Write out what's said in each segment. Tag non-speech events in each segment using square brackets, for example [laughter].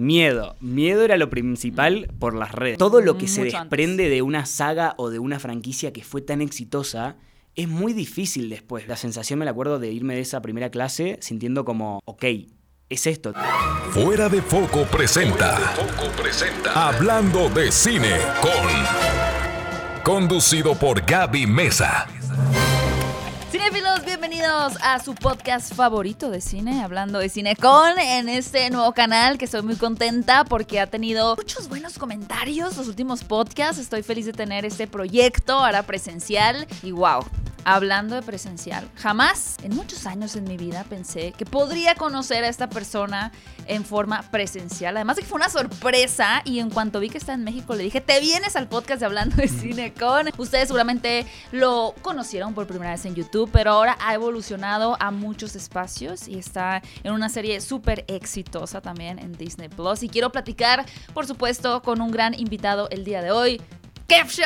Miedo. Miedo era lo principal por las redes. Todo lo que se desprende de una saga o de una franquicia que fue tan exitosa es muy difícil después. La sensación, me la acuerdo, de irme de esa primera clase sintiendo como, ok, es esto. Fuera de Foco presenta. Hablando de cine con. Conducido por Gaby Mesa. Cinefilos, bienvenidos a su podcast favorito de cine, hablando de cine con en este nuevo canal que estoy muy contenta porque ha tenido muchos buenos comentarios los últimos podcasts. Estoy feliz de tener este proyecto ahora presencial y wow. Hablando de presencial, jamás en muchos años en mi vida pensé que podría conocer a esta persona en forma presencial. Además de que fue una sorpresa y en cuanto vi que está en México le dije, te vienes al podcast de Hablando de Cine con... Ustedes seguramente lo conocieron por primera vez en YouTube, pero ahora ha evolucionado a muchos espacios y está en una serie súper exitosa también en Disney Plus. Y quiero platicar, por supuesto, con un gran invitado el día de hoy. Kev Show.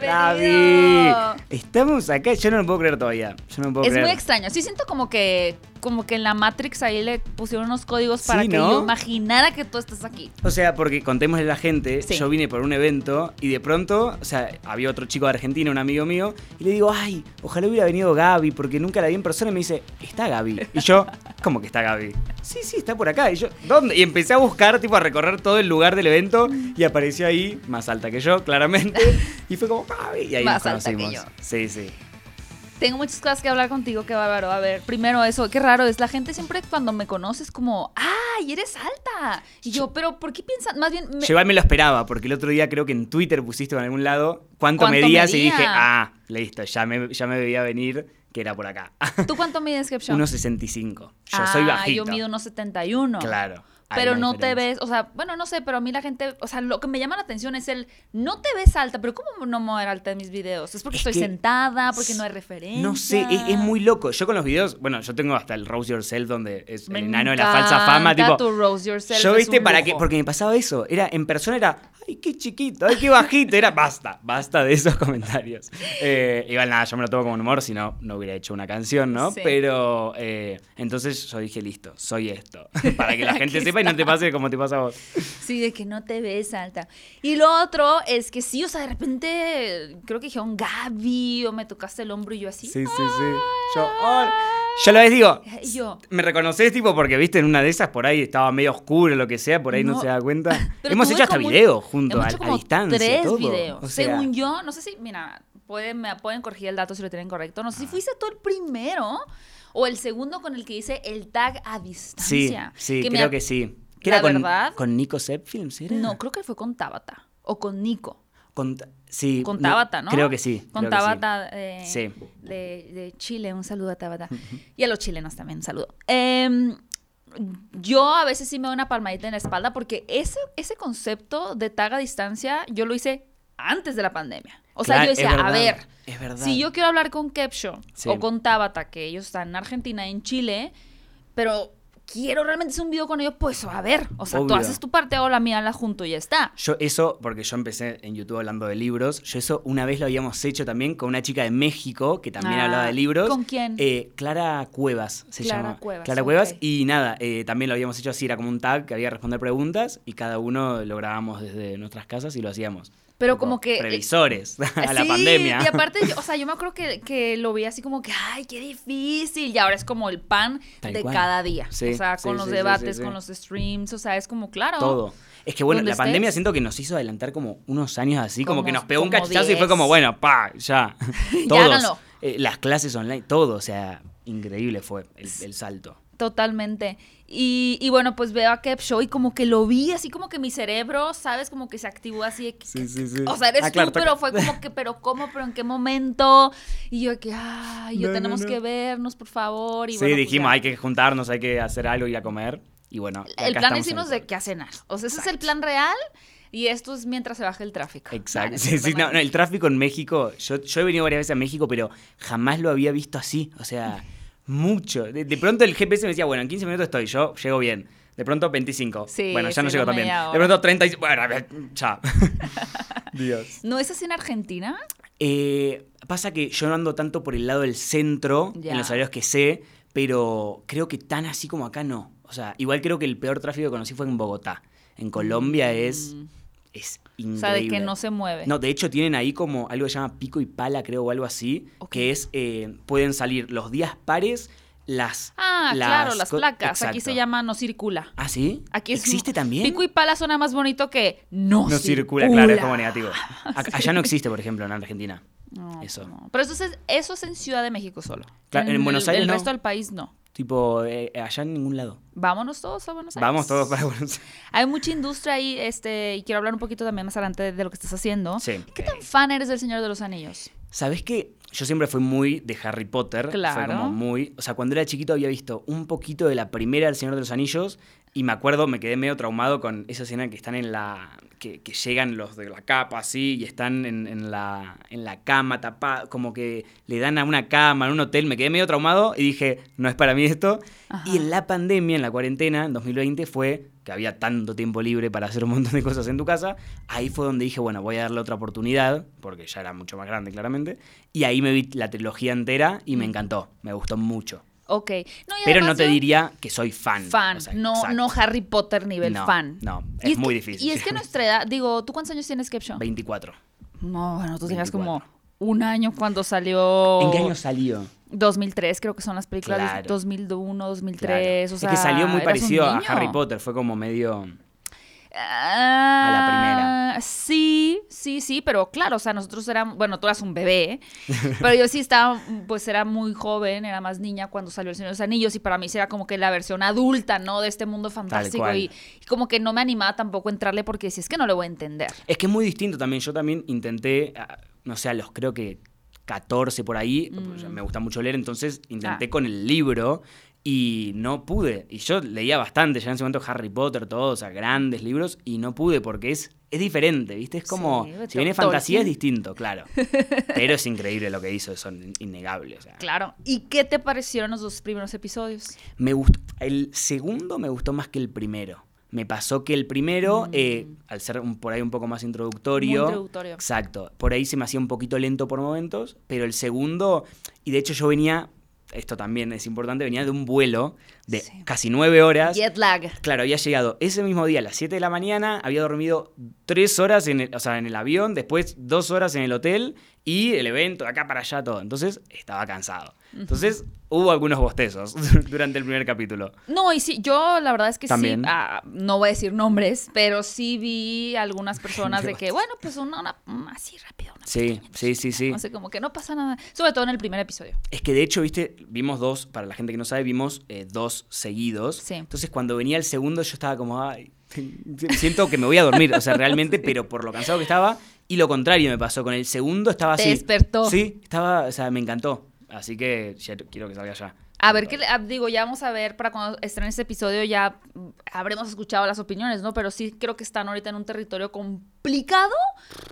Bienvenido. Estamos acá, yo no lo puedo creer todavía. Yo no lo puedo Es creer. muy extraño. Sí siento como que como que en la Matrix ahí le pusieron unos códigos para Sí, que ¿no? yo imaginara que tú estás aquí. O sea, porque contémosle a la gente, Sí. yo vine por un evento y de pronto, o sea, había otro chico de Argentina, un amigo mío, y le digo, ay, ojalá hubiera venido Gaby, porque nunca la vi en persona, y me dice, está Gaby. Y yo, ¿cómo que está Gaby? Sí, sí, está por acá. Y yo, ¿dónde? Y empecé a buscar, tipo, a recorrer todo el lugar del evento, y apareció ahí, más alta que yo, claramente, [laughs] y fue como, Gaby, y ahí Más nos alta que conocimos. yo. Sí, sí. Tengo muchas cosas que hablar contigo, qué bárbaro. A ver, primero eso, qué raro es. La gente siempre cuando me conoce es como, ¡ay, eres alta! Y yo, pero ¿por qué piensan? Más bien, me- Yo me lo esperaba, porque el otro día creo que en Twitter pusiste en algún lado cuánto, ¿Cuánto medías y dije, ah, listo, ya me, ya me debía venir que era por acá. ¿tú cuánto mides, Caption? 1.65. [laughs] Yo soy Ah, bajito. yo mido unos 71. Claro. Pero no te ves, o sea, bueno, no sé, pero a mí la gente, o sea, lo que me llama la atención es el, no te ves alta, pero ¿cómo no me ver alta en mis videos? ¿Es porque Es estoy que- sentada, porque no hay referencia? No sé, es, es muy loco. Yo con los videos, bueno, yo tengo hasta el Rose Yourself donde es Me el enano de la falsa fama, tipo. tu Rose Yourself, yo viste para qué, porque me pasaba eso. Era, en persona era, ay, qué chiquito, ay, qué bajito. Era, basta, basta de esos comentarios. Eh, igual nada, yo me lo tomo como un humor, si no, no hubiera hecho una canción, ¿no? Sí. Pero eh, entonces yo dije, listo, soy esto. [laughs] para que la [laughs] gente sepa y no te pase como te pasa a vos. Sí, de que no te ves alta. Y lo otro es que sí, o sea, de repente creo que dijeron Gaby o me tocaste el hombro y yo así. Sí, sí, sí. Yo, hola. Yo la vez digo, yo, Me reconoces, tipo, porque viste en una de esas por ahí estaba medio oscuro, lo que sea, por ahí no, No. se da cuenta. Hemos hecho hasta videos juntos, a, distancia. Tres todo. videos. O sea, Según yo, no sé si, mira, pueden, me pueden corregir el dato si lo tienen correcto. No sé si fuiste tú el primero o el segundo con el que hice el tag a Sí, distancia. sí, Que me creo que sí. ¿Qué La era con, verdad- con Nico Sepp Films? ¿era? No, creo que fue con Tabata o con Nico. Con, sí. Con Tabata, ¿no? Creo que sí. Con sí. Tabata eh, Sí. de, de Chile. Un saludo a Tabata. y a los chilenos también, un saludo. Em, yo a veces sí me doy una palmadita en la espalda porque ese, ese concepto de tag a distancia yo lo hice antes de la pandemia. O sea, Claro, yo decía, a ver, es verdad. si yo quiero hablar con Kepsho Sí. o con Tabata, que ellos están en Argentina, en Chile, pero quiero realmente hacer un video con ellos, pues a ver, o sea, tú haces tu parte, hago la mía, la junto y ya está. Yo eso, porque yo empecé en YouTube hablando de libros, yo eso una vez lo habíamos hecho también con una chica de México que también Ah, hablaba de libros. ¿con quién? Eh, Clara Cuevas se Clara llama. Cuevas, Clara. Cuevas. Y nada, eh, también lo habíamos hecho así, era como un tag que había que responder preguntas y cada uno lo grabábamos desde nuestras casas y lo hacíamos. Pero como que- Previsores [laughs] a la Sí, pandemia. Y aparte, [laughs] yo- o sea, yo me acuerdo que, que lo vi así como que, ay, qué difícil. Y ahora es como el pan Tal de cual. cada día. Sí, o sea, con los sí, debates, con los streams. O sea, es como, claro. Todo. Es que bueno, la pandemia siento que nos hizo adelantar como unos años así, como, Como- que nos pegó un cachazo y fue 10. como, bueno, pa, ya. [laughs] Ya Todos. háganlo. Eh, las clases online, todo. O sea, increíble fue el, el salto. Totalmente. Y, y bueno, pues veo a Kev Show y como que lo vi, así como que mi cerebro, ¿sabes? Como que se activó así. de que- Sí, sí, sí. O sea, eres Ah, claro, tú, pero fue como que, pero ¿cómo? ¿Pero en qué momento? Y yo que, ay, yo No, tenemos no. que vernos, por favor. Y sí, bueno, pues dijimos, hay que juntarnos, hay que hacer algo, ir a comer. Y bueno, El acá plan es irnos de qué a cenar. O sea, ese es el plan real. Y esto es mientras se baja el tráfico. Exacto. Vale, Sí, sí, no, el tráfico en México, yo, yo he venido varias veces a México, pero jamás lo había visto así. O sea, mucho. De, de pronto el GPS me decía, bueno, en 15 minutos estoy, yo llego bien. De pronto 25. Sí, bueno, ya no sí, llego no tan bien. De pronto 30 y... Bueno, a ver, ya. [laughs] Dios. ¿No es así en Argentina? Eh, pasa que yo no ando tanto por el lado del centro, Ya. en los horarios que sé, pero creo que tan así como acá no. O O sea, igual creo que el peor tráfico que conocí fue en Bogotá. En Colombia es, es increíble. O sea, de que no se mueve. No, de hecho tienen ahí como algo que se llama pico y pala, creo, o algo así, que es, eh, pueden salir los días pares, las... Ah, claro, las placas. Aquí se llama no circula. ¿Ah, sí? Aquí es ¿Existe también? Pico y pala suena más bonito que no, no circula, claro, es como [laughs] negativo. Allá no existe, por ejemplo, en Argentina. No, Eso. no. Pero eso es, eso es en Ciudad de México solo. Claro, en Buenos el- Aires El resto del país no. Tipo, eh, allá en ningún lado. Vámonos todos a Buenos Aires. Vamos todos para Buenos Aires. [laughs] Hay mucha industria ahí, este, y quiero hablar un poquito también más adelante de, de lo que estás haciendo. Sí. ¿Qué tan fan eres del Señor de los Anillos? ¿Sabes qué? Yo siempre fui muy de Harry Potter. Fue Claro. como muy. O sea, cuando era chiquito había visto un poquito de la primera del Señor de los Anillos. Y me acuerdo, me quedé medio traumado con esa escena que están en la. que, que llegan los de la capa así y están en, en la, en la cama tapada. Como que le dan a una cama, en un hotel. Me quedé medio traumado y dije, no es para mí esto. Ajá. Y en la pandemia, en la cuarentena, en 2020, fue que había tanto tiempo libre para hacer un montón de cosas en tu casa. Ahí fue donde dije, bueno, voy a darle otra oportunidad, porque ya era mucho más grande, claramente. Y ahí me vi la trilogía entera y me encantó. Me gustó mucho. Ok. No, Pero no te diría que soy fan. Fan, O sea, no, exacto. no Harry Potter nivel No, fan. no, es muy que- difícil. Y es que nuestra edad, digo, ¿tú cuántos años tienes, Caption? 24. No, bueno, tú tenías 24. como un año cuando salió. ¿En qué año salió? 2003, creo que son las películas. de Claro. 2001, 2003. Claro. O sea, es que salió muy parecido a. Harry Potter. Fue como medio. Ah, la primera. Sí, sí, sí, pero claro, o sea, nosotros éramos, bueno, tú eras un bebé, [laughs] pero yo sí estaba, pues era muy joven, era más niña cuando salió El Señor de los Anillos y para mí era como que la versión adulta, ¿no? De este mundo fantástico y, y como que no me animaba tampoco a entrarle porque si es que no le voy a entender. Es que es muy distinto también. Yo también intenté, ah, no sé, a los creo que 14 por ahí, pues, me gusta mucho leer, entonces intenté Mm. Ah. con el libro y no pude. Y yo leía bastante, ya en ese momento Harry Potter, todo, o sea, grandes libros, y no pude porque es, es diferente, ¿viste? Es como, Sí, si viene fantasía es distinto, claro. [laughs] Pero es increíble lo que hizo, son innegables. O sea. Claro. ¿Y qué te parecieron los dos primeros episodios? Me gustó, el segundo me gustó más que el primero. Me pasó que el primero, eh, al ser un- por ahí un poco más introductorio. Mm. Muy introductorio. Exacto. Por ahí se me hacía un poquito lento por momentos, pero el segundo, y de hecho yo venía, esto también es importante, venía de un vuelo de Sí. casi nueve horas. Jet lag. Claro, había llegado ese mismo día a las 7 de la mañana, había dormido tres horas en el, o sea, en el avión, después dos horas en el hotel y el evento de acá para allá, todo. Entonces estaba cansado. Entonces hubo algunos bostezos [laughs] durante el primer capítulo. No, y sí, yo la verdad es que También. sí, ah, no voy a decir nombres, pero sí vi algunas [laughs] personas de que, bueno, pues una, una- así rápido, una Sí, sí, sí, sí. No sé, como que no pasa nada. Sobre todo en el primer episodio. Es que de hecho, viste, vimos dos, para la gente que no sabe, vimos eh, dos seguidos. Sí. Entonces cuando venía el segundo yo estaba como, ay, [laughs] siento que me voy a dormir, o sea, realmente, pero por lo cansado que estaba. Y lo contrario me pasó, con el segundo estaba Te así. despertó. Sí, estaba, o sea, me encantó. Así que ya quiero que salga ya. A ver, ah, digo, ya vamos a ver para cuando estrene este episodio, ya habremos escuchado las opiniones, ¿no? Pero sí creo que están ahorita en un territorio complicado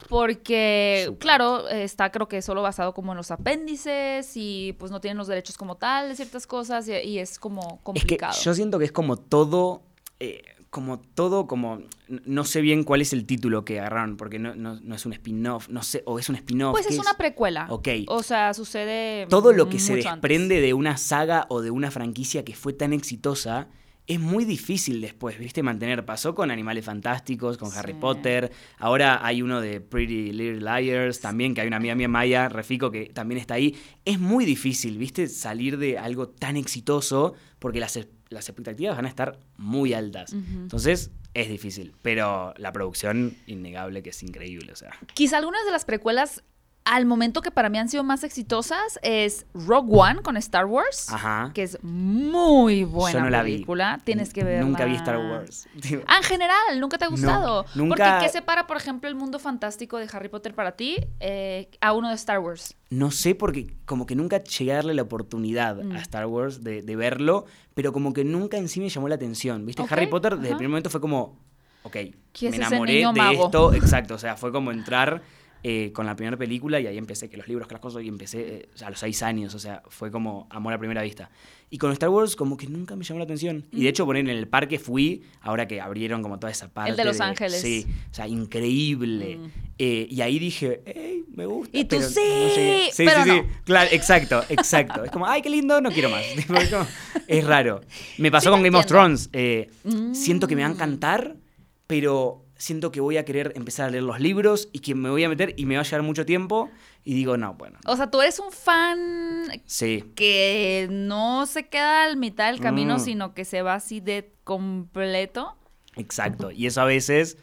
porque, claro, está creo que solo basado como en los apéndices y pues no tienen los derechos como tal de ciertas cosas y, y es como Es que complicado. yo siento que es como todo, eh, como todo, como, no sé bien cuál es el título que agarraron, porque no, no- no es un spin-off, no sé, o es un spin-off. Pues ¿qué es una precuela. Ok. O sea, sucede. todo lo que se antes. desprende de una saga o de una franquicia que fue tan exitosa es muy difícil después, ¿viste? Mantener. Pasó con Animales Fantásticos, con Harry. Potter. Ahora hay uno de Pretty Little Liars también, que hay una amiga mía, Maya Refico, que también está ahí. Es muy difícil, ¿viste? Salir de algo tan exitoso porque las, las expectativas van a estar muy altas. Entonces, es difícil. Pero la producción, innegable, que es increíble, o sea. Quizá algunas de las precuelas al momento que para mí han sido más exitosas es Rogue One con Star Wars, Ajá. que es muy buena Yo no la vi. película. Tienes que verla. Nunca vi Star Wars. [laughs] Ah, en general, ¿nunca te ha gustado? nunca- Porque ¿qué separa, por ejemplo, el mundo fantástico de Harry Potter para ti eh, a uno de Star Wars? No sé, porque como que nunca llegué a darle la oportunidad Mm. a Star Wars de, de verlo, pero como que nunca en sí me llamó la atención. ¿Viste? Harry Potter desde ajá. el primer momento fue como, ok, ¿Quién me enamoré de mago? esto. Exacto, o sea, fue como entrar eh, con la primera película y ahí empecé, que los libros, que las cosas, y empecé eh, a los seis años, o sea, fue como amor a primera vista. Y con Star Wars como que nunca me llamó la atención. Y de hecho, poner en el parque fui, ahora que abrieron como toda esa parte. El de Los Ángeles. Sí, o sea, increíble. Mm. Eh, y ahí dije, hey, me gusta. Y tú, pero no sí, llegué". sí, pero sí, sí. no. Claro, exacto, exacto. Es como, ay, qué lindo, no quiero más. [laughs] Es, como- es raro. Me pasó Sí, con Game of entiendo. Thrones. eh, Siento que me va a Mm. encantar, pero siento que voy a querer empezar a leer los libros y que me voy a meter y me va a llevar mucho tiempo. Y digo, no, bueno. O sea, tú eres un fan Sí, que no se queda al mitad del camino, Mm. sino que se va así de completo. exacto. Y eso a veces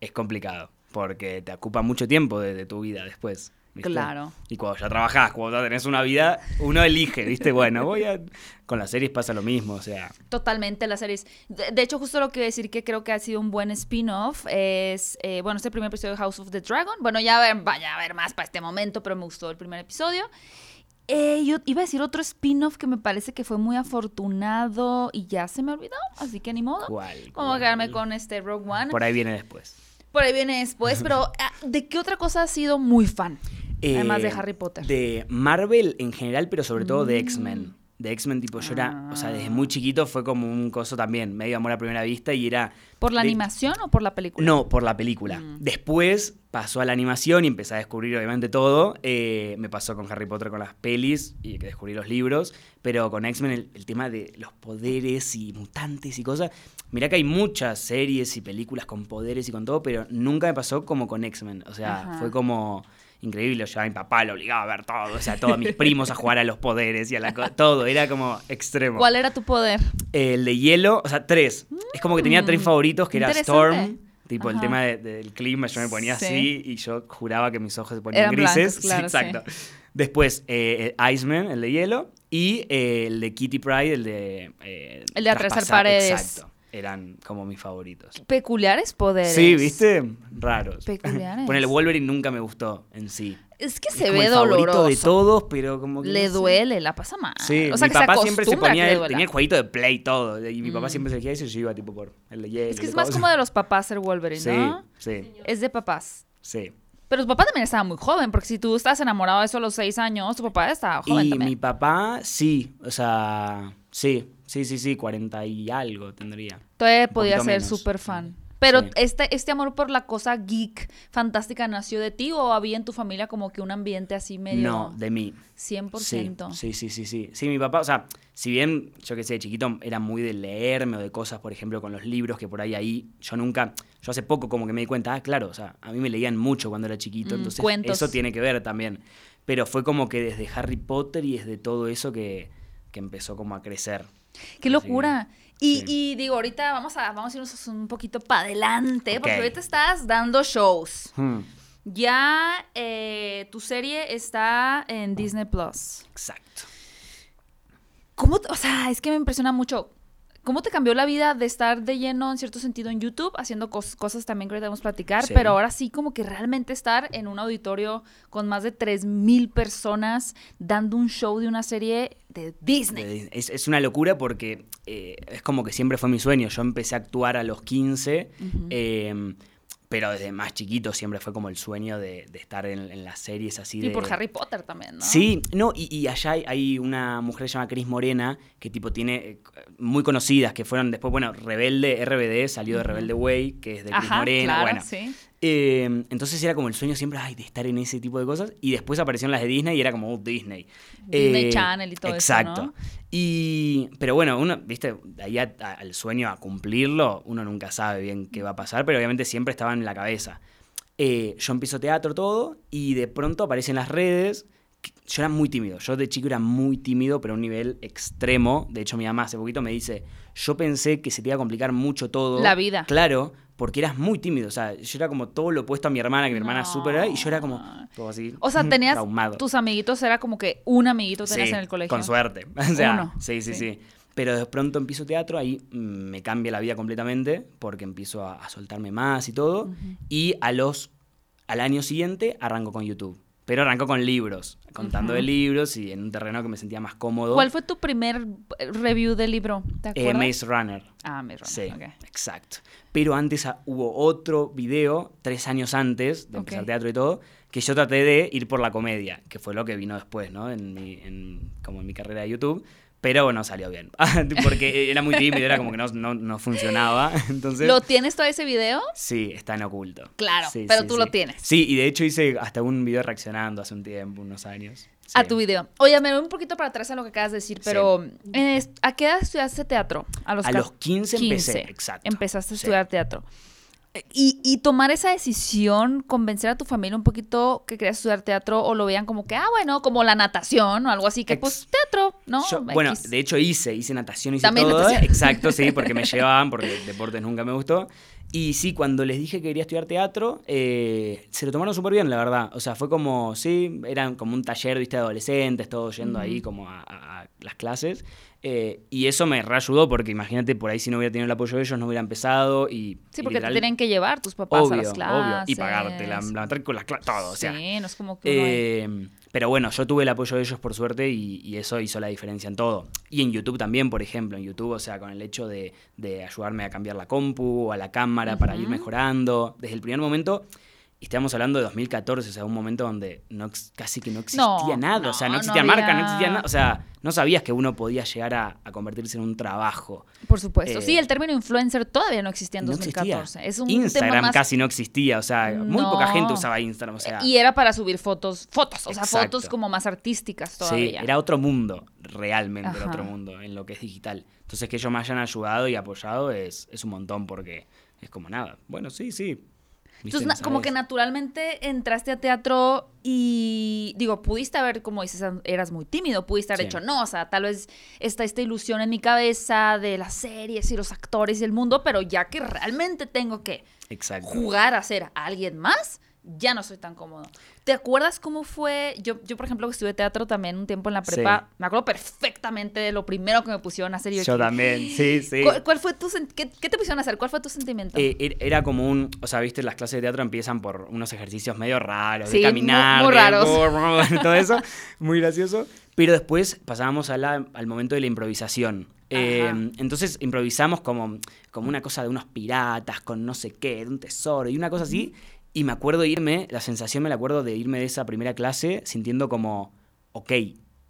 es complicado, porque te ocupa mucho tiempo de, de tu vida después. ¿Viste? Claro. Y cuando ya trabajás, cuando ya tenés una vida, uno elige, ¿viste? Bueno, voy a... Con las series pasa lo mismo, o sea... Totalmente las series. De, de hecho, justo lo que decir que creo que ha sido un buen spin-off es, eh, bueno, este primer episodio de House of the Dragon. Bueno, ya ver, vaya a ver más para este momento, pero me gustó el primer episodio. Eh, yo iba a decir otro spin-off que me parece que fue muy afortunado y ya se me olvidó, así que ni modo. ¿Cuál? Vamos a quedarme con este Rogue One. Por ahí viene después. Por ahí viene después, pero ah, ¿de qué otra cosa has sido muy fan? Además de Eh, Harry Potter. Mm. De Marvel en general, pero sobre todo de X-Men. De X-Men, tipo, yo era, o sea, desde muy chiquito fue como un coso también, medio amor a primera vista y era... ¿Por la de- animación o por la película? No, por la película. Mm. Después pasó a la animación y empecé a descubrir obviamente todo. Eh, me pasó con Harry Potter con las pelis y que descubrí los libros. Pero con X-Men el, el tema de los poderes y mutantes y cosas. Mirá que hay muchas series y películas con poderes y con todo, pero nunca me pasó como con X-Men. O sea, Ajá. fue como increíble. Yo a mi papá lo obligaba a ver todo. O sea, todos mis primos a jugar a los poderes y a la todo. Era como extremo. ¿Cuál era tu poder? El de hielo, o sea, tres. Es como que tenía tres favoritos, que era. Storm, tipo el tema de- del clima, yo me ponía Sí. así y yo juraba que mis ojos se ponían Eran grises. blancos, [laughs] Sí, claro, sí. exacto. Después, eh, Iceman, el de hielo, y eh, el de Kitty Pride, el de... eh, El de atravesar paredes. Exacto. Eran como mis favoritos. Peculiares poderes. Sí, ¿viste? Raros. Peculiares. Bueno, el Wolverine nunca me gustó en sí. Es que Es se como ve el favorito doloroso. de todos, pero como que Le no sé. duele, la pasa mal. Sí, o sea, mi que papá se siempre se ponía, el- tenía el jueguito de play y todo. Y mi papá Mm. siempre se elegía eso y yo iba tipo por el de. Es que es más como de los papás ser Wolverine, Sí, ¿no? sí, Es de papás. sí. Pero tu papá también estaba muy joven, porque si tú estás enamorado de eso a los seis años, tu papá estaba joven Y también. mi papá, sí, o sea, sí, sí, sí, sí, 40 y algo tendría. Todavía podía ser súper fan. Pero Sí. este, este amor por la cosa geek fantástica nació de ti o había en tu familia como que un ambiente así medio No, de mí. 100%? Sí, sí, sí, sí. Sí, mi papá, o sea, si bien yo que sé, de chiquito era muy de leerme o de cosas, por ejemplo, con los libros que por ahí ahí, yo nunca, yo hace poco como que me di cuenta, ah, claro, o sea, a mí me leían mucho cuando era chiquito, Mm, entonces cuentos. eso tiene que ver también. Pero fue como que desde Harry Potter y desde todo eso que, que empezó como a crecer. ¡Qué locura! Y, sí. y digo, ahorita vamos a, vamos a irnos un poquito para adelante, porque ahorita estás dando shows. Hmm, Ya eh, tu serie está en Disney Plus. exacto. ¿Cómo, o sea, es que me impresiona mucho. ¿Cómo te cambió la vida de estar de lleno, en cierto sentido, en YouTube, haciendo cos- cosas también que ahorita vamos a platicar, Sí. pero ahora sí como que realmente estar en un auditorio con más de 3.000 personas dando un show de una serie de Disney? Es, es una locura porque eh, es como que siempre fue mi sueño. Yo empecé a actuar a los 15, eh, pero desde más chiquito siempre fue como el sueño de, de estar en, en las series así Y de... por Harry Potter también, ¿no? Sí, no, y, y allá hay, hay una mujer que se llama Cris Morena, que tipo tiene eh, muy conocidas, que fueron después, bueno, Rebelde, RBD, salió de Rebelde Way, que es de Cris Morena, claro, bueno. sí. Eh, entonces era como el sueño siempre ay, de estar en ese tipo de cosas. Y después aparecieron las de Disney y era como uh, Disney. Disney Channel y todo eso, exacto. ¿no? Y, pero bueno, uno, viste, de ahí a- a- al sueño a cumplirlo, uno nunca sabe bien qué va a pasar, pero obviamente siempre estaba en la cabeza. Eh, yo empiezo teatro todo y de pronto aparecen las redes. Yo era muy tímido. Yo de chico era muy tímido, pero a un nivel extremo. De hecho, mi mamá hace poquito me dice: Yo pensé que se te iba a complicar mucho todo. La vida. Claro, porque eras muy tímido. O sea, yo era como todo lo opuesto a mi hermana, que mi hermana No. es súper. Y yo era como todo así. O sea, [laughs] tenías traumado. tus amiguitos, era como que un amiguito tenías Sí, en el colegio. Con suerte. [laughs] O sea, Uno, sí, sí, sí. sí, Pero de pronto empiezo teatro, ahí me cambia la vida completamente, porque empiezo a, a soltarme más y todo. Y a los, al año siguiente arranco con YouTube. Pero arrancó con libros, contando Ujú. de libros y en un terreno que me sentía más cómodo. ¿Cuál fue tu primer eh, review del libro? ¿Te Eh, acuerdas? Maze Runner. Ah, Maze Runner. Sí, ok. exacto. Pero antes ah, hubo otro video, tres años antes de empezar Ok. teatro y todo, que yo traté de ir por la comedia, que fue lo que vino después, ¿no? En mi, en- como en mi carrera de YouTube. Pero bueno, salió bien. [laughs] Porque era muy tímido, era como que no, no, no funcionaba. [laughs] Entonces, ¿Lo tienes todo ese video? sí, está en oculto. Claro, Sí, pero sí, tú sí. lo tienes. Sí, y de hecho hice hasta un video reaccionando hace un tiempo, unos años. A tu video. Oye, me voy un poquito para atrás a lo que acabas de decir, pero eh, ¿a qué edad estudiaste teatro? A los, A los 15 empecé, exacto. Empezaste a estudiar teatro. Y, y tomar esa decisión, convencer a tu familia un poquito que querías estudiar teatro o lo veían como que, ah, bueno, como la natación o algo así, que Ex- pues teatro, ¿no? Yo- bueno, de hecho hice, hice natación, hice También todo. natación. Exacto, sí, porque me [laughs] llevaban, porque deportes nunca me gustó. Y sí, cuando les dije que quería estudiar teatro, eh, se lo tomaron súper bien, la verdad. O sea, fue como, sí, eran como un taller, viste, adolescentes, todos yendo ahí como a, a- a las clases. Eh, y eso me reayudó, porque imagínate, por ahí si no hubiera tenido el apoyo de ellos, no hubiera empezado. Y, Sí, porque literal, te tienen que llevar tus papás obvio, a las clases. obvio. Y pagarte la, la matrícula, todo, o sea. Sí, no es como que Eh, pero bueno, yo tuve el apoyo de ellos por suerte y, y eso hizo la diferencia en todo. Y en YouTube también, por ejemplo, en YouTube, o sea, con el hecho de, de ayudarme a cambiar la compu o a la cámara para ir mejorando. Desde el primer momento, y estamos hablando de 2014, o sea, un momento donde no, casi que no existía No, nada. o sea, no existía no marca, no existía nada. O sea, no sabías que uno podía llegar a, a convertirse en un trabajo. Por supuesto. eh, sí, el término influencer todavía no existía en No 2014. existía. Es un tema Instagram más casi no existía, o sea, muy poca gente usaba Instagram, o sea. y era para subir fotos, fotos, o sea, Exacto. fotos como más artísticas Sí, todavía. era otro mundo, realmente era otro mundo en lo que es digital. Entonces que ellos me hayan ayudado y apoyado es, es un montón porque es como nada. Bueno, sí, sí. Entonces, No como que naturalmente entraste a teatro y, digo, pudiste haber, como dices, eras muy tímido, pudiste haber Sí. dicho, no, o sea, tal vez está esta ilusión en mi cabeza de las series y los actores y el mundo, pero ya que realmente tengo que Exacto. jugar a ser alguien más, ya no soy tan cómodo. ¿Te acuerdas cómo fue? Yo, yo por ejemplo, estudié teatro también un tiempo en la prepa, me acuerdo perfectamente de lo primero que me pusieron a hacer. Yo dije, también, sí, sí. ¿Cuál, cuál fue tu qué, qué te pusieron a hacer? ¿Cuál fue tu sentimiento? Eh, er- era como un, o sea, viste, las clases de teatro empiezan por unos ejercicios medio raros, Sí, de caminar, muy- muy de- raros. [laughs] todo eso, muy gracioso. Pero después pasábamos a la- al momento de la improvisación. Eh, Ajá. entonces improvisamos como, como una cosa de unos piratas con no sé qué, de un tesoro y una cosa así. Y me acuerdo de irme, la sensación me la acuerdo de irme de esa primera clase sintiendo como, ok,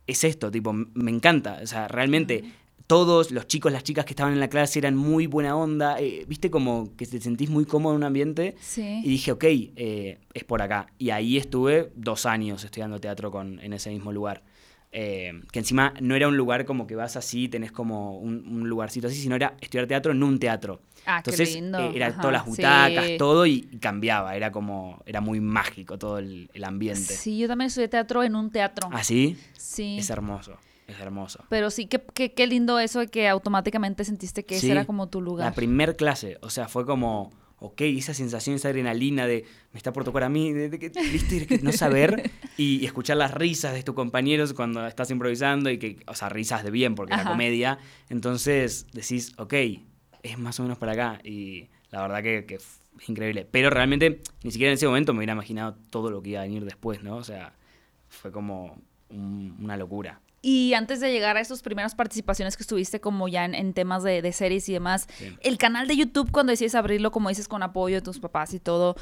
es esto, tipo, me encanta. O sea, realmente todos los chicos, las chicas que estaban en la clase eran muy buena onda. eh, Viste como que te sentís muy cómodo en un ambiente. sí. Y dije, ok, eh, es por acá. Y ahí estuve dos años estudiando teatro con, en ese mismo lugar. Eh, que encima no era un lugar como que vas así, tenés como un, un lugarcito así, sino era estudiar teatro en un teatro. Ah, qué Entonces lindo. eh, era Ajá, todas las butacas, sí. todo y, cambiaba. Era como, era muy mágico todo el, el ambiente. Sí, yo también estudié teatro en un teatro. ¿Así? Sí. Es hermoso, es hermoso. Pero sí, qué, qué, qué lindo eso de que automáticamente sentiste que ese era como tu lugar. La primer clase, o sea, fue como, ok, esa sensación, esa adrenalina de me está por tocar a mí, de, no saber [laughs] y, y escuchar las risas de tus compañeros cuando estás improvisando y que, o sea, risas de bien porque Ajá. era comedia. Entonces decís, ok, es más o menos para acá y la verdad que, que es increíble. Pero realmente ni siquiera en ese momento me hubiera imaginado todo lo que iba a venir después, ¿no? O sea, fue como un- una locura. Y antes de llegar a esas primeras participaciones que estuviste como ya en, en temas de, de series y demás, Sí. el canal de YouTube cuando decides abrirlo, como dices, con apoyo de tus papás y todo,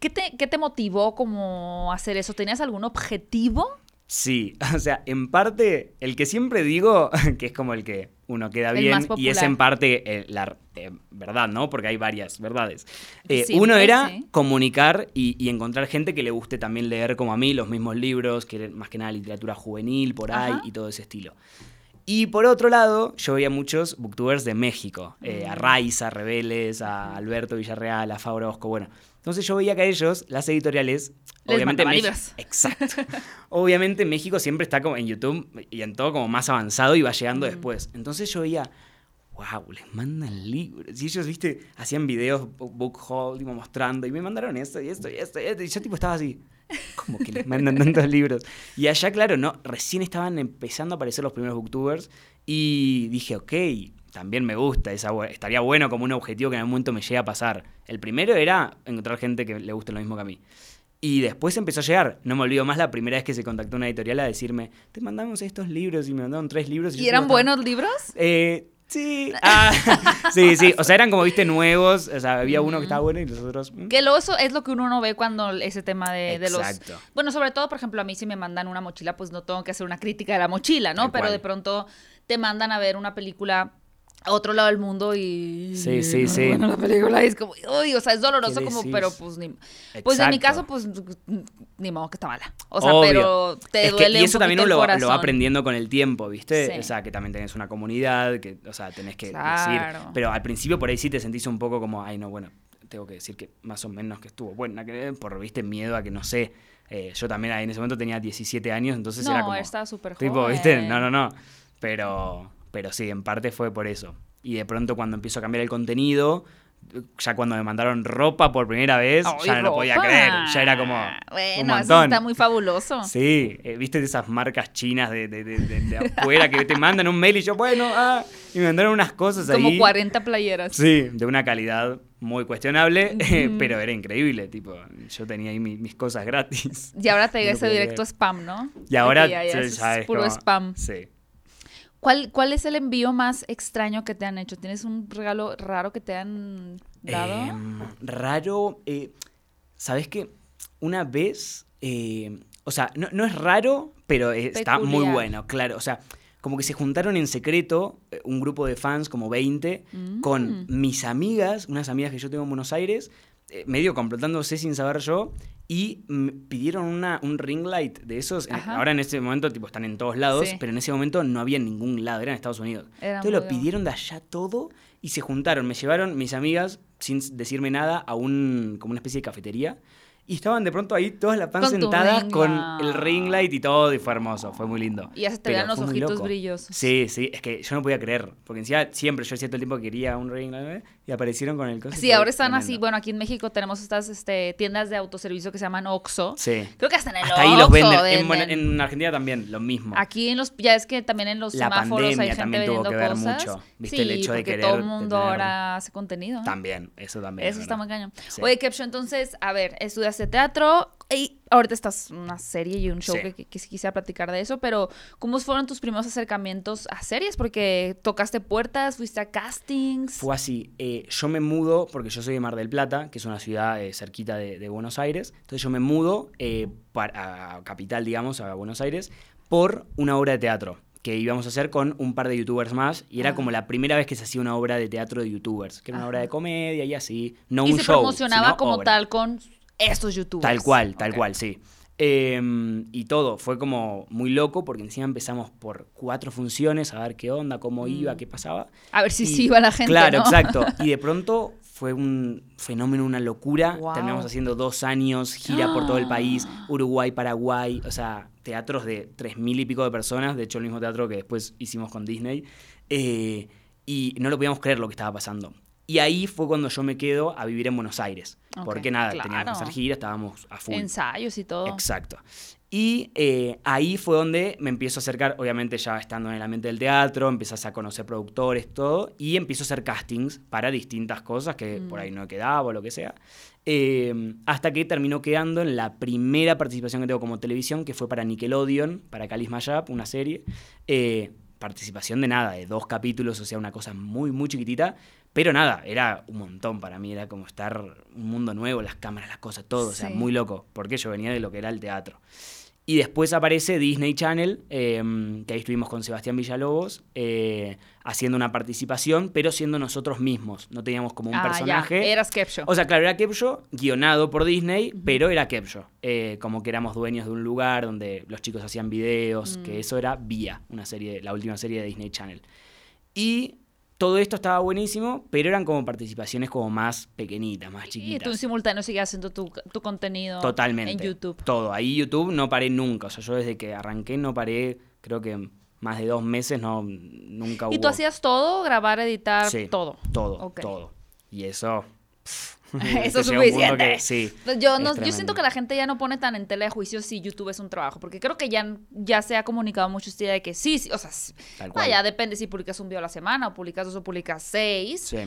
¿qué, te, qué te motivó como hacer eso? ¿Tenías algún objetivo? Sí, [laughs] o sea, en parte, el que siempre digo, [laughs] que es como el que uno queda El bien, y es en parte eh, la eh, verdad, ¿no? Porque hay varias verdades. Eh, uno era sí. comunicar y, y encontrar gente que le guste también leer como a mí los mismos libros, que más que nada literatura juvenil por ahí Ajá. y todo ese estilo. Y por otro lado, yo veía muchos booktubers de México, eh, Mm. a Raiza, a Rebeles, a Alberto Villarreal, a Fabio Orozco, bueno. Entonces yo veía que a ellos, las editoriales, Les obviamente libros. Exacto. [laughs] obviamente México siempre está como en YouTube y en todo como más avanzado y va llegando Mm. después. Entonces yo veía, wow, les mandan libros. Y ellos, viste, hacían videos, book haul, tipo, mostrando, y me mandaron esto y esto y esto y esto. Y yo tipo estaba así, como que les mandan [laughs] tantos libros. Y allá, claro, no, recién estaban empezando a aparecer los primeros booktubers y dije, ok, también me gusta, esa, estaría bueno como un objetivo que en algún momento me llegue a pasar. El primero era encontrar gente que le guste lo mismo que a mí. Y después empezó a llegar. No me olvido más la primera vez que se contactó una editorial a decirme, te mandamos estos libros y me mandaron tres libros. ¿Y eran buenos libros? Eh, sí. [laughs] Ah, [laughs] sí, sí. O sea, eran como, viste, nuevos. O sea, había uno que estaba bueno y los otros... mm. Que luego eso es lo que uno no ve cuando ese tema de, de los... Exacto. Bueno, sobre todo, por ejemplo, a mí si me mandan una mochila, pues no tengo que hacer una crítica de la mochila, ¿no? Tal Pero cual. de pronto te mandan a ver una película a otro lado del mundo y... Sí, sí, no sí. buena la película es como, uy, o sea, es doloroso ¿Qué como, pero pues ni... Pues en mi caso, pues ni modo que está mala. O sea, Obvio. pero te Es que- duele y eso un también uno lo, lo va aprendiendo con el tiempo, ¿viste? Sí. O sea, que también tenés una comunidad, que, o sea, tenés que Claro. decir. Pero al principio por ahí sí te sentís un poco como, ay, no, bueno, tengo que decir que más o menos que estuvo buena, que por, viste, miedo a que no sé. Eh, yo también en ese momento tenía 17 años, entonces era como. estaba súper Tipo, joven. ¿viste? No, no, no. Pero, pero sí, en parte fue por eso. Y de pronto cuando empiezo a cambiar el contenido, ya cuando me mandaron ropa por primera vez, ya no lo podía creer. Ya era como Bueno, un eso montón. está muy fabuloso. Sí, eh, viste de esas marcas chinas de, de, de, de- afuera que te mandan un mail y yo, bueno, ah, y me mandaron unas cosas Como ahí. 40 playeras. Sí, de una calidad muy cuestionable, [laughs] pero era increíble, tipo, yo tenía ahí mi- mis cosas gratis. Y ahora te [laughs] llega ese directo spam, ¿no? Y ahora ya- ya es ya es puro como- spam. Sí. ¿Cuál, ¿Cuál es el envío más extraño que te han hecho? ¿Tienes un regalo raro que te han dado? Em, raro, eh, ¿sabes qué? Una vez, eh, o sea, no, no es raro, pero está muy bueno, claro. O sea, como que se juntaron en secreto eh, un grupo de fans, como 20, Mm. con mis amigas, unas amigas que yo tengo en Buenos Aires, medio complotándose sin saber yo, y pidieron una, un ring light de esos. En- ahora en este momento tipo, están en todos lados, Sí. pero en ese momento no había en ningún lado, era en Estados Unidos. Era Entonces lo pidieron de allá todo y se juntaron. Me llevaron mis amigas, sin decirme nada, a un como una especie de cafetería. Y estaban de pronto ahí todas las pan Con sentadas con el ring light y todo, y fue hermoso, fue muy lindo. Y se te los ojitos brillosos. Sí, sí, es que yo no podía creer, porque encima siempre yo decía todo el tiempo que quería un ring light. Y aparecieron con el coso. Sí, ahora están tremendo. así. Bueno, aquí en México tenemos estas este, tiendas de autoservicio que se llaman Oxxo. Sí. Creo que hasta en el Hasta ahí los venden. En, bueno, venden. en Argentina también, lo mismo. Aquí en los, ya es que también en los La semáforos hay gente también tuvo vendiendo que ver cosas. mucho, ¿viste? Sí, El hecho de querer todo el mundo tener- ahora hace contenido. También, eso también. es Eso está muy cañón. Sí. Oye, Kepcho, entonces, a ver, estudiaste teatro y ahorita estás en una serie y un show Sí. que, que, quisiera platicar de eso, pero ¿cómo fueron tus primeros acercamientos a series? Porque tocaste puertas, fuiste a castings. Fue así, eh, yo me mudo, porque yo soy de Mar del Plata, que es una ciudad eh, cerquita de, de Buenos Aires, entonces yo me mudo eh, para, a Capital, digamos, a Buenos Aires, por una obra de teatro que íbamos a hacer con un par de youtubers más, y era Ah. como la primera vez que se hacía una obra de teatro de youtubers, que era una obra de comedia y así, no y un se show. promocionaba sino como obra. tal con estos youtubers. Tal cual, tal cual, sí. Eh, y todo, fue como muy loco porque encima empezamos por cuatro funciones a ver qué onda, cómo iba, Mm. qué pasaba. A ver si Y- sí iba la gente, Claro, ¿no? exacto. [laughs] Y de pronto fue un fenómeno, una locura. Wow. Terminamos haciendo dos años, gira por todo el país. [gasps] Uruguay, Paraguay, o sea, teatros de tres mil y pico de personas, de hecho el mismo teatro que después hicimos con Disney. Eh, y no lo podíamos creer lo que estaba pasando. Y ahí fue cuando yo me quedo a vivir en Buenos Aires. Ok, porque nada, teníamos que claro. hacer gira, estábamos a full. Ensayos y todo. Exacto. Y eh, ahí fue donde me empiezo a acercar, obviamente ya estando en el ambiente del teatro, empezás a conocer productores, todo, y empiezo a hacer castings para distintas cosas que Mm. por ahí no quedaba o lo que sea. Eh, hasta que terminó quedando en la primera participación que tengo como televisión, que fue para Nickelodeon, para Calis Mayap, una serie. Eh, participación de nada, de dos capítulos, o sea, una cosa muy, muy chiquitita. Pero nada, era un montón para mí, era como estar un mundo nuevo, las cámaras, las cosas, todo, o sea, muy loco, porque yo venía de lo que era el teatro. Y después aparece Disney Channel, eh, que ahí estuvimos con Sebastián Villalobos, eh, haciendo una participación, pero siendo nosotros mismos. No teníamos como un ah, personaje. ya, eras Kepcho. O sea, claro, era Kepcho, guionado por Disney, pero era Kepcho. Eh, como que éramos dueños de un lugar donde los chicos hacían videos, Mm. que eso era Vía, una serie, la última serie de Disney Channel. Y todo esto estaba buenísimo, pero eran como participaciones como más pequeñitas, más y chiquitas. tú en simultáneo sigues haciendo tu, tu contenido Totalmente. en YouTube. Todo. Ahí YouTube no paré nunca. O sea, yo desde que arranqué no paré, creo que más de dos meses, no, nunca hubo. ¿Y tú hacías todo? Grabar, editar, Sí, todo. Todo, todo. Y eso. [laughs] Eso es suficiente. que- sí. Yo, no, yo siento que la gente ya no pone tan en tela de juicio si YouTube es un trabajo, porque creo que ya, ya se ha comunicado mucho esta idea de que sí, sí o sea, ya depende si publicas un video a la semana o publicas dos o publicas seis, Sí.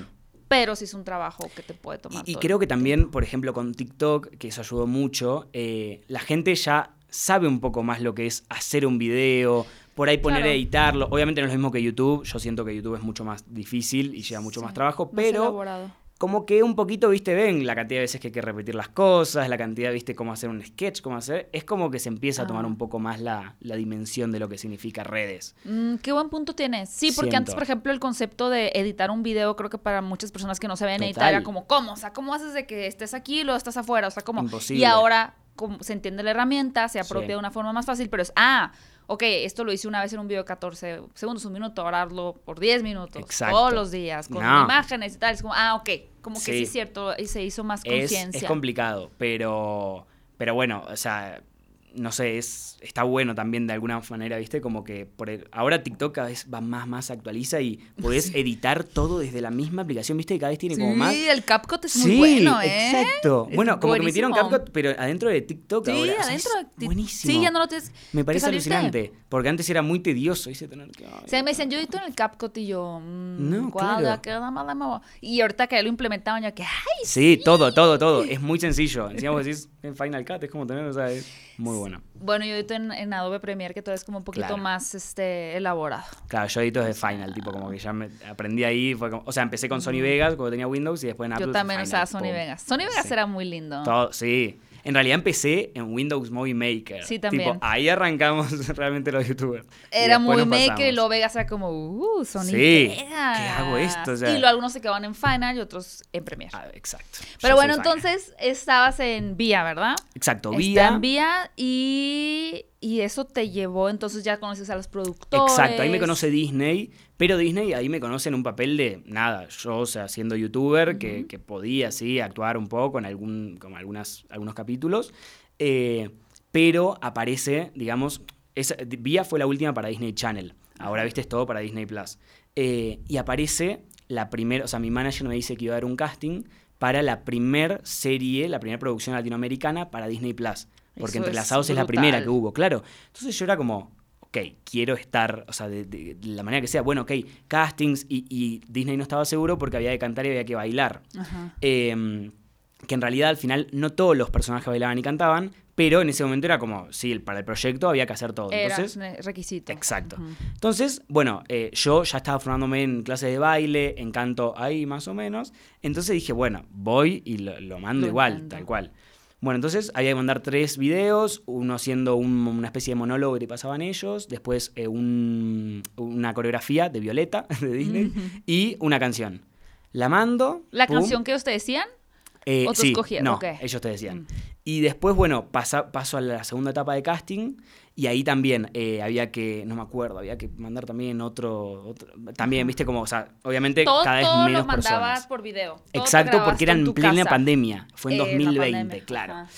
pero sí es un trabajo que te puede tomar. Y, y creo que también, por ejemplo, con TikTok, que eso ayudó mucho, eh, la gente ya sabe un poco más lo que es hacer un video, por ahí poner a editarlo. Obviamente no es lo mismo que YouTube. Yo siento que YouTube es mucho más difícil y lleva mucho Sí, más trabajo, pero elaborado. Como que un poquito, viste, ven la cantidad de veces que hay que repetir las cosas, la cantidad, viste, cómo hacer un sketch, cómo hacer. Es como que se empieza a tomar Ah. un poco más la, la dimensión de lo que significa redes. Mm, qué buen punto tienes. Sí, porque antes, por ejemplo, el concepto de editar un video, creo que para muchas personas que no sabían editar Total. era como, ¿cómo? O sea, ¿cómo haces de que estés aquí y luego estás afuera? O sea, ¿cómo? Imposible. Y ahora como, se entiende la herramienta, se apropia Sí. de una forma más fácil, pero es, ah, ok, esto lo hice una vez en un video de 14 segundos, un minuto, ahora hazlo por 10 minutos, Exacto. todos los días, con No. imágenes y tal. Es como, ah, ok, como que sí, Sí. es cierto, y se hizo más Es, conciencia. es complicado, pero, pero bueno, o sea, no sé, es, está bueno también de alguna manera, ¿viste? Como que por el- ahora TikTok cada vez va más, más, actualiza y podés [laughs] editar todo desde la misma aplicación, ¿viste? Que cada vez tiene como Sí, más... el CapCut es sí, muy bueno, ¿eh? exacto. Es Bueno, como que metieron. CapCut, pero adentro de TikTok Sí, ahora. o sea, adentro de Buenísimo. Sí, ya no lo tienes. Me que parece alucinante, porque antes era muy tedioso. Tener que... O sea, me decían, yo edito en el CapCut y yo, mmm, No, guau, claro. ya muevo. Y ahorita que ya lo implementaban, yo que, ay, Sí, todo, todo, todo. [laughs] Es muy sencillo. Encima vos decís en Final Cut, es como tener, o sea, es muy bueno. bueno, yo edito en, en Adobe Premiere, que todo es como un poquito Claro. más este, elaborado. Claro, yo edito desde Final, tipo como que ya me aprendí ahí, fue como- o sea, empecé con Sony Vegas cuando tenía Windows y después en Apple yo también Final, usaba Sony. Vegas. Sony Vegas Sí. era muy lindo. Todo, sí. En realidad empecé en Windows Movie Maker. Sí, también. Tipo, ahí arrancamos [laughs] realmente los youtubers. Era nos maker y luego Vegas era como, uh, Sony Sí. ¿qué hago esto? O sea- y luego algunos se quedaban en Final y otros en Premiere. Ah, exacto. Pero Yo bueno, Final. entonces estabas en Vía, ¿verdad? Exacto, Está vía. en Vía y, y eso te llevó, entonces ya conoces a los productores. Exacto, ahí me conoce Disney, pero Disney ahí me conoce en un papel de nada, yo, o sea, siendo youtuber, que, que podía, sí, actuar un poco en algún, como algunas, algunos capítulos, eh, pero aparece, digamos, esa, Vía fue la última para Disney Channel, ahora, viste, es todo para Disney Plus, Eh, y aparece la primera, o sea, mi manager me dice que iba a dar un casting para la primer serie, la primera producción latinoamericana para Disney Plus. Porque Eso Entrelazados es es, la primera que hubo, claro. Entonces yo era como, ok, quiero estar, o sea, de, de- de la manera que sea, bueno, ok, castings y, y Disney no estaba seguro porque había que cantar y había que bailar. Ajá. Eh, que en realidad al final no todos los personajes bailaban y cantaban, pero en ese momento era como, sí, para el proyecto había que hacer todo. Era Entonces, un requisito. Exacto. Entonces, bueno, eh, yo ya estaba formándome en clases de baile, en canto ahí más o menos. Entonces dije, bueno, voy y lo, lo mando Lo igual, tal cual. Bueno, entonces había que mandar tres videos, uno siendo un- una especie de monólogo que te pasaban ellos, después eh, un- una coreografía de Violeta, [laughs] de Disney, y una canción. La mando. ¿La pum, canción que te decían? eh, ¿O tú sí, escogías? No, Ok. ellos te decían. Mm. Y después, bueno, pasa, paso a la segunda etapa de casting y ahí también eh, había que, no me acuerdo, había que mandar también otro, otro- también, viste, como, o sea, obviamente Todo, cada vez todo menos lo mandabas personas. por video. Todo Exacto, porque era en plena casa. pandemia, fue en Eh, la 2020, pandemia, claro. ajá.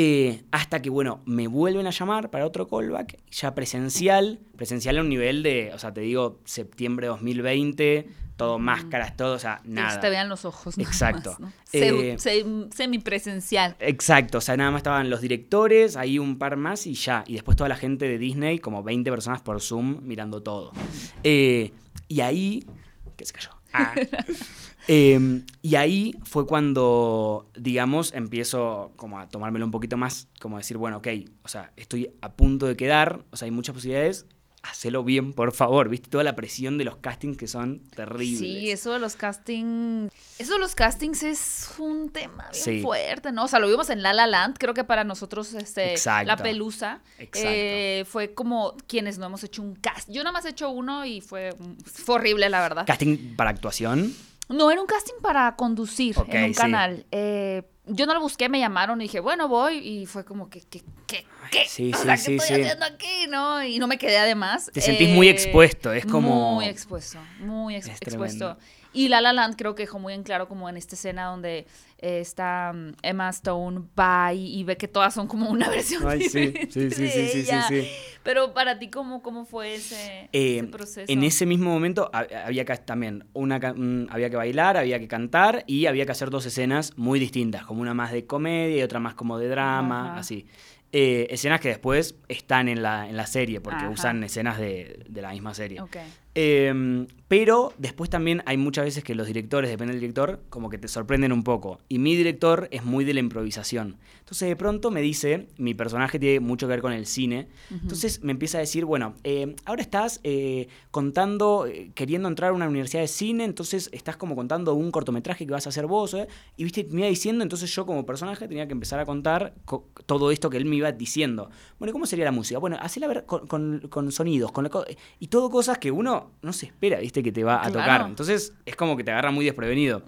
Eh, hasta que, bueno, me vuelven a llamar para otro callback, ya presencial, presencial a un nivel de, o sea, te digo, septiembre de 2020, todo máscaras, todo, o sea, Que nada. se te vean los ojos. Exacto. más, ¿no? Eh, Se- se- semipresencial. Exacto, o sea, nada más estaban los directores, ahí un par más y ya. Y después toda la gente de Disney, como 20 personas por Zoom, mirando todo. Eh, y ahí. ¿Qué se cayó? Ah. [laughs] Eh, y ahí fue cuando, digamos, empiezo como a tomármelo un poquito más, como decir, bueno, ok, o sea, estoy a punto de quedar, o sea, hay muchas posibilidades, hacelo bien, por favor, ¿viste? Toda la presión de los castings que son terribles. Sí, eso de los castings. Eso de los castings es un tema bien Sí. fuerte, ¿no? O sea, lo vimos en La La Land. Creo que para nosotros, este, Exacto. La Pelusa, Exacto. eh, fue como quienes no hemos hecho un cast. Yo nada más he hecho uno y fue, fue horrible, la verdad. ¿Casting para actuación? No, era un casting para conducir en un sí. canal. Eh, yo no lo busqué, me llamaron y dije, bueno, voy. Y fue como que, ¿qué, qué, qué? Sí, O sí, sea, sí, ¿qué estoy sí. haciendo aquí? ¿No? Y no me quedé además. Te sentís muy Eh, expuesto, es como- Muy expuesto, muy ex- Es expuesto. Y La La Land creo que dejó muy en claro como en esta escena donde eh, está mm, Emma Stone, va y, y ve que todas son como una [laughs] versión Ay, sí, diferente sí, sí, de sí, sí, sí, ella. Pero para ti, ¿cómo, cómo fue ese, Eh, ese proceso? En ese mismo momento ha- había que también una, un- había que bailar, había que cantar y había que hacer dos escenas muy distintas, como una más de comedia y otra más como de drama, Ajá. así. Eh, escenas que después están en la, en la serie, porque Ajá. usan escenas de, de la misma serie. Ok. Eh, pero después también hay muchas veces que los directores, depende del director, como que te sorprenden un poco. Y mi director es muy de la improvisación. Entonces de pronto me dice, mi personaje tiene mucho que ver con el cine, entonces me empieza a decir, bueno, eh, ahora estás eh, contando, eh, queriendo entrar a una universidad de cine, entonces estás como contando un cortometraje que vas a hacer vos, y viste, me iba diciendo, entonces yo como personaje tenía que empezar a contar co- todo esto que él me iba diciendo. Bueno, ¿cómo sería la música? Bueno, hacela ver con, con- con sonidos, con la co- y todo cosas que uno no se espera, viste, que te va a Claro. tocar. Entonces es como que te agarra muy desprevenido.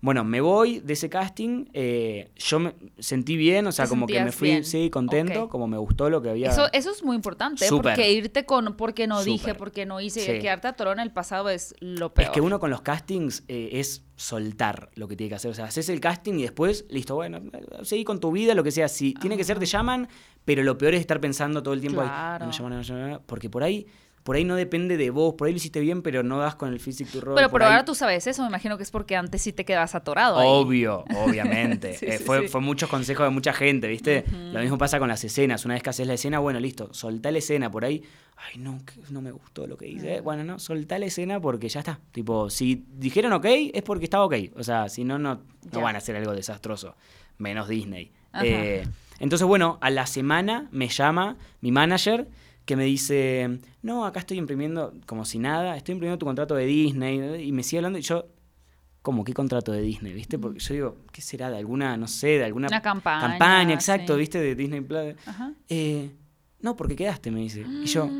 Bueno, me voy de ese casting, eh, yo me sentí bien, o sea, como que me fui, bien. sí, contento, como me gustó lo que había. Eso, eso es muy importante, Súper. porque irte con porque no dije, Súper. porque no hice, Sí. quedarte atorado en el pasado es lo peor. Es que uno con los castings eh, es soltar lo que tiene que hacer. O sea, haces el casting y después, listo, bueno, eh, seguí con tu vida, lo que sea. Si tiene que ser, te llaman, pero lo peor es estar pensando todo el tiempo, "Ay, Claro. no me llaman, no me llaman", porque por ahí, por ahí no depende de vos, por ahí lo hiciste bien, pero no das con el physic to roll. Pero por por ahora ahí- tú sabes eso, me imagino que es porque antes sí te quedas atorado. ahí. Obvio, obviamente. [laughs] Sí, Eh, sí, fue, sí. fue muchos consejos de mucha gente, ¿viste? Lo mismo pasa con las escenas. Una vez que haces la escena, bueno, listo, soltá la escena por ahí. Ay, no, no me gustó lo que hice. Bueno, no, soltá la escena porque ya está. Tipo, si dijeron ok, es porque estaba ok. O sea, si no, no, no van a hacer algo desastroso. Menos Disney. Eh, entonces, bueno, a la semana me llama mi manager que me dice, no, acá estoy imprimiendo como si nada, estoy imprimiendo tu contrato de Disney. Y me sigue hablando y yo, ¿Cómo? ¿Qué contrato de Disney? ¿Viste? Porque yo digo, ¿qué será? ¿De alguna, no sé, de alguna Una campaña, campaña, exacto, sí. ¿viste? De Disney Plus. Eh, no, porque quedaste, me dice. Y yo,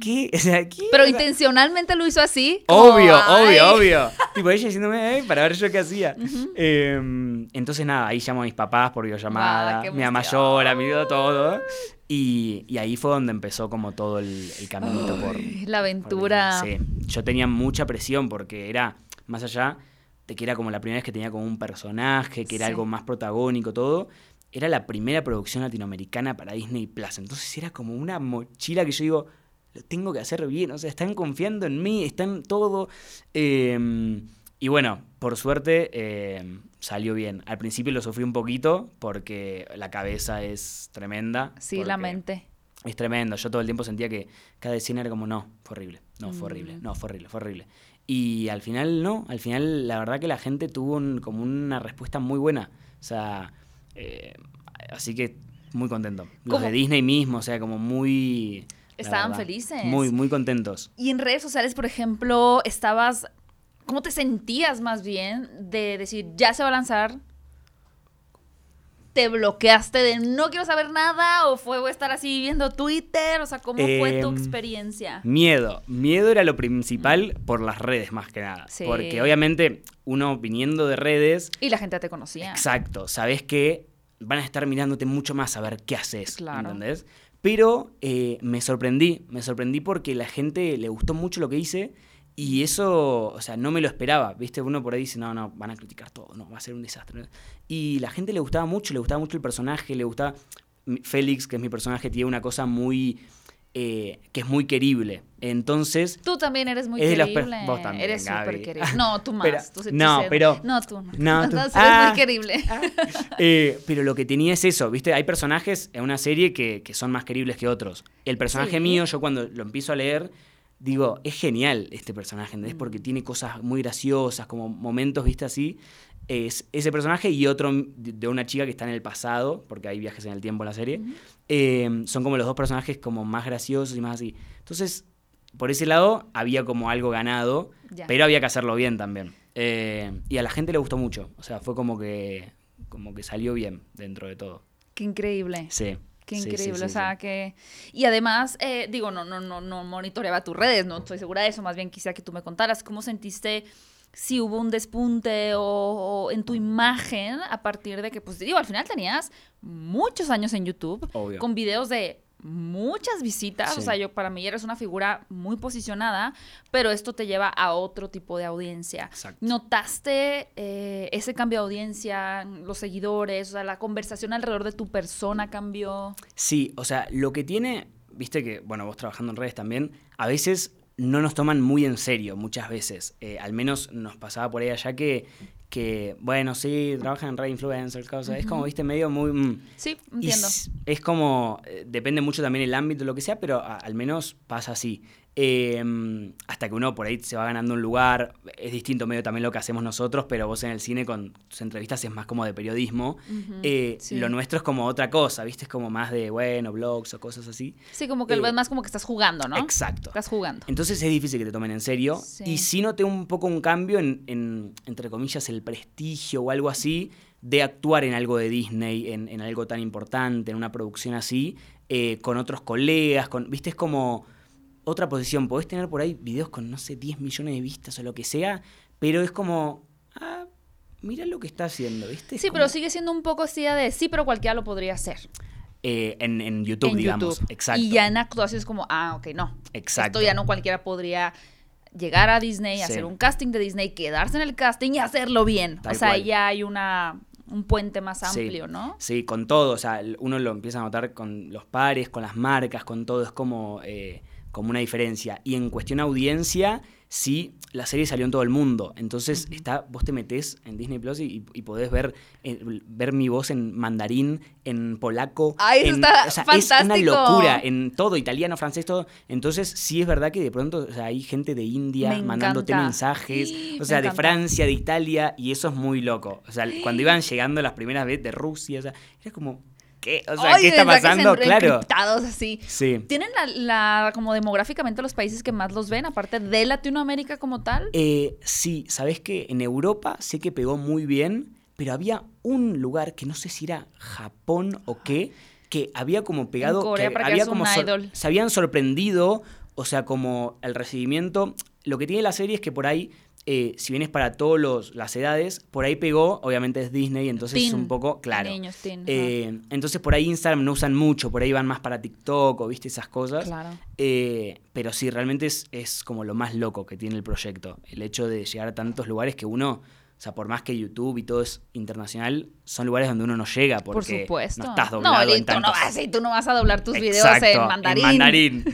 ¿qué? [laughs] O sea, ¿qué? Pero O sea, intencionalmente lo hizo así. como, Obvio, ay. obvio, obvio. tipo ella diciéndome, para ver yo qué hacía. Eh, entonces nada, ahí llamo a mis papás por videollamada, Ah, mi mamá llora, mi todo. Y, y ahí fue donde empezó como todo el, el caminito por, Ay, La aventura. Sí, yo tenía mucha presión porque era, más allá de que era como la primera vez que tenía como un personaje, que era Sí. algo más protagónico, todo, era la primera producción latinoamericana para Disney Plus. Entonces era como una mochila que yo digo, lo tengo que hacer bien, o sea, están confiando en mí, están todo. Eh, y bueno, por suerte eh, salió bien. Al principio lo sufrí un poquito porque la cabeza es tremenda. Sí, la mente. es tremendo. Yo todo el tiempo sentía que cada escena era como, no, fue horrible, no, fue Mm. horrible, no, fue horrible, fue horrible. Y al final no, al final la verdad que la gente tuvo un- como una respuesta muy buena. O sea, eh, así que muy contento. Los ¿Cómo? de Disney mismo, o sea, como muy... Estaban verdad, felices. Muy, muy contentos. Y en redes sociales, por ejemplo, estabas. ¿Cómo te sentías más bien de decir, ya se va a lanzar? ¿Te bloqueaste de no quiero saber nada? ¿O fue estar así viendo Twitter? O sea, ¿cómo fue tu Em, experiencia? Miedo. Miedo era lo principal por las redes más que nada. Sí. Porque obviamente uno viniendo de redes, Y la gente te conocía. Exacto, sabes que van a estar mirándote mucho más a ver qué haces, Claro. ¿entendés? Pero eh, me sorprendí, me sorprendí porque la gente le gustó mucho lo que hice y eso, o sea, no me lo esperaba, ¿viste? Uno por ahí dice, no, no, van a criticar todo, no, va a ser un desastre. Y la gente le gustaba mucho, le gustaba mucho el personaje, le gustaba... mi- Félix, que es mi personaje, tiene una cosa muy... eh, que es muy querible. Entonces, Tú también eres muy querible. vos también, Eres súper querible. [laughs] No, tú más. Pero- tú no, sí- pero- No, tú no. [laughs] No, tú- eres Ah. muy querible. [laughs] Eh, pero lo que tenía es eso, ¿viste? Hay personajes en una serie que, que son más queribles que otros. El personaje Sí. mío, yo cuando lo empiezo a leer, digo, es genial este personaje, Mm. ¿entendés? Porque tiene cosas muy graciosas, como momentos, ¿viste? Así. Es ese personaje y otro de una chica que está en el pasado, porque hay viajes en el tiempo en la serie. Eh, son como los dos personajes como más graciosos y más así. Entonces, por ese lado, había como algo ganado, Ya. pero había que hacerlo bien también. Eh, y a la gente le gustó mucho. O sea, fue como que, como que salió bien dentro de todo. Qué increíble. Sí. Qué Sí, increíble, sí, o sea que... Y además, eh, digo, no, no, no, no monitoreaba tus redes, no estoy segura de eso, más bien quisiera que tú me contaras cómo sentiste si hubo un despunte o, o en tu imagen a partir de que, pues digo, al final tenías muchos años en YouTube Obvio. con videos de muchas visitas, o sea, yo para mí eres una figura muy posicionada, pero esto te lleva a otro tipo de audiencia. Exacto. ¿Notaste eh, ese cambio de audiencia, los seguidores, o sea, la conversación alrededor de tu persona cambió? Sí, o sea, lo que tiene, viste que, bueno, vos trabajando en redes también, a veces no nos toman muy en serio, muchas veces. Eh, al menos nos pasaba por ahí allá que, que bueno, sí, trabajan en red influencers, cosas. Es como, viste, medio muy... mm. Sí, entiendo. es como, eh, depende mucho también el ámbito, lo que sea, pero a- al menos pasa así. Eh, hasta que uno por ahí se va ganando un lugar. Es distinto medio también lo que hacemos nosotros, pero vos en el cine con tus entrevistas es más como de periodismo. Eh, sí. Lo nuestro es como otra cosa, ¿viste? Es como más de, bueno, blogs o cosas así. Sí, como que lo Eh, ves más como que estás jugando, ¿no? Exacto. Estás jugando. Entonces es difícil que te tomen en serio. Sí. Y sí noté un poco un cambio en, en, entre comillas, el prestigio o algo así de actuar en algo de Disney, en, en algo tan importante, en una producción así, eh, con otros colegas, con, viste, es como otra posición. Podés tener por ahí videos con, no sé, 10 millones de vistas o lo que sea, pero es como, ah, mira lo que está haciendo, ¿viste? Es Sí, como- pero sigue siendo un poco así de sí, pero cualquiera lo podría hacer. eh, en, en YouTube, en digamos. YouTube. Exacto. Y ya en actuación es como, ah, ok, no. Exacto. Esto ya no cualquiera podría llegar a Disney, Sí. hacer un casting de Disney, quedarse en el casting y hacerlo bien. Tal o sea, cual. ya hay una un puente más Sí. amplio, ¿no? Sí, con todo, o sea, uno lo empieza a notar con los pares, con las marcas, con todo, es como, eh, como una diferencia. Y en cuestión audiencia, sí, la serie salió en todo el mundo, entonces está, vos te metés en Disney Plus y, y podés ver, eh, ver mi voz en mandarín, en polaco. Ay, en- está o sea, Es una locura, en todo, italiano, francés, todo. Entonces sí es verdad que de pronto o sea, hay gente de India Me mandándote encanta. mensajes, Me o sea, de. Francia, de Italia, y eso es muy loco. O sea, cuando [gasps] iban llegando las primeras veces de Rusia, o sea, era como, ¿qué? O sea, Ay, ¿qué está pasando? Claro. encriptados así. Sí. ¿Tienen la, la- como demográficamente los países que más los ven, aparte de Latinoamérica como tal? Eh, sí, ¿sabés qué? En Europa sé que pegó muy bien, pero había un lugar que no sé si era Japón o qué, que había como pegado. Corea, que para que había es como un sor- idol. se habían sorprendido, o sea, como el recibimiento. Lo que tiene la serie es que por ahí, eh, si bien es para todas las edades, por ahí pegó, obviamente es Disney, entonces es un poco, claro. niños, teen. Eh, entonces por ahí Instagram no usan mucho, por ahí van más para TikTok o viste esas cosas. Claro. Eh, pero sí, realmente es, es como lo más loco que tiene el proyecto. El hecho de llegar a tantos lugares que uno, o sea, por más que YouTube y todo es internacional, son lugares donde uno no llega Por porque supuesto. no estás doblado no, en tú no, tantos... vas, y tú no vas a doblar tus videos en mandarín. mandarín.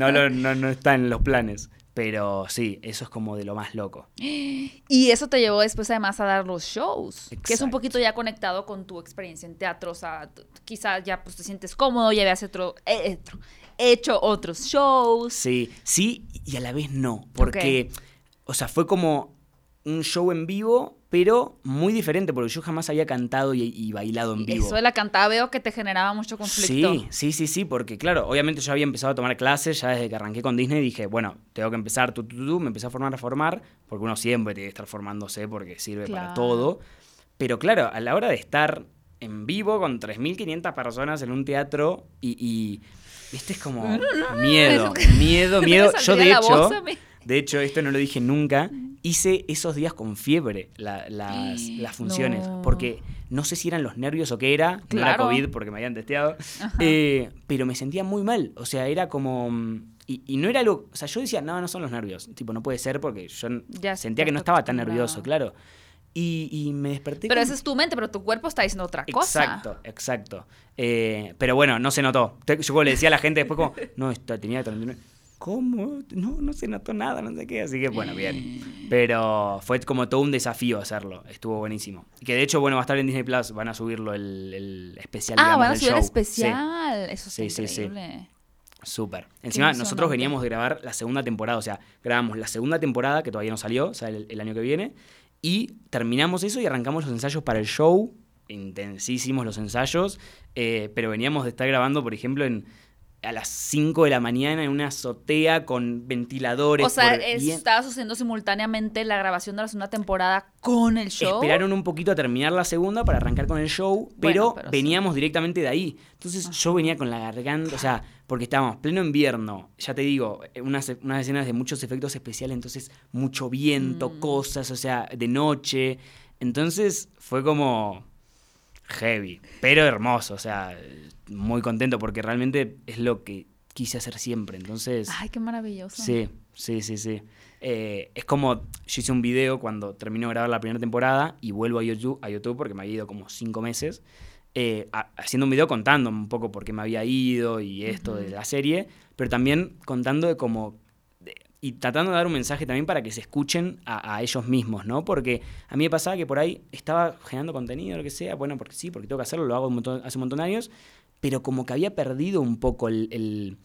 No, lo- [laughs] no, no está en los planes. Pero sí, eso es como de lo más loco. Y eso te llevó después además a dar los shows, que es un poquito ya conectado con tu experiencia en teatro, o sea, t- quizá ya pues te sientes cómodo, ya habías otro, eh, otro- hecho otros shows. Sí, sí y a la vez no. Porque, o sea, fue como un show en vivo, pero muy diferente, porque yo jamás había cantado y, y bailado en Y vivo. Eso de la cantada veo que te generaba mucho conflicto. Sí, sí, sí, sí, porque claro, obviamente yo había empezado a tomar clases ya desde que arranqué con Disney dije, bueno, tengo que empezar, tú, tú, tú, me empecé a formar, a formar, porque uno siempre tiene que estar formándose porque sirve Claro. para todo. Pero claro, a la hora de estar en vivo con 3.500 personas en un teatro y, y, viste, es como miedo, miedo, miedo. Yo de hecho, de hecho, esto no lo dije nunca, hice esos días con fiebre la- las, [gasps] las funciones, No. porque no sé si eran los nervios o qué era, no era Claro. COVID porque me habían testeado, eh, pero me sentía muy mal, o sea, era como... Y, y no era algo, o sea, yo decía, no, no son los nervios, tipo, no puede ser porque yo Ya sentía que no estaba tan nervioso, claro. Y, y me desperté. Pero con- esa es tu mente, pero tu cuerpo está diciendo otra cosa. Exacto, exacto. Eh, pero bueno, no se notó. Yo como le decía a la gente después como, no, está, tenía 39. ¿Cómo? No, no se notó nada, no sé qué. Así que bueno, bien. Pero fue como todo un desafío hacerlo. Estuvo buenísimo. Que de hecho, bueno, va a estar en Disney Plus. Van a subirlo el, el especial. Ah, digamos, van a subir show. especial. Eso Sí, es sí, sí. increíble. Sí, súper. Encima, nosotros veníamos de grabar la segunda temporada. O sea, grabamos la segunda temporada, que todavía no salió, o sea, el, el año que viene. Y terminamos eso y arrancamos los ensayos para el show. Intensísimos los ensayos. eh, pero veníamos de estar grabando, por ejemplo, en a las 5 de la mañana en una azotea con ventiladores. O sea, es- estaba sucediendo simultáneamente la grabación de la segunda temporada con el show. Esperaron un poquito a terminar la segunda para arrancar con el show, pero, Bueno, pero sí. veníamos directamente de ahí. Entonces yo venía con la garganta, o sea, porque estábamos pleno invierno, ya te digo, unas, unas escenas de muchos efectos especiales, entonces mucho viento, Mm. cosas, o sea, de noche. Entonces fue como heavy, pero hermoso, o sea, muy contento porque realmente es lo que quise hacer siempre. Entonces... Ay, qué maravilloso. Sí, sí, sí, sí. Eh, es como, yo hice un video cuando termino de grabar la primera temporada y vuelvo a YouTube, a YouTube porque me había ido como cinco meses, eh, a- haciendo un video contando un poco por qué me había ido y esto de la serie, pero también contando de cómo... y tratando de dar un mensaje también para que se escuchen a, ellos mismos, ¿no? Porque a mí me pasaba que por ahí estaba generando contenido, lo que sea, bueno, porque sí, porque tengo que hacerlo, lo hago hace un montón de años, pero como que había perdido un poco el,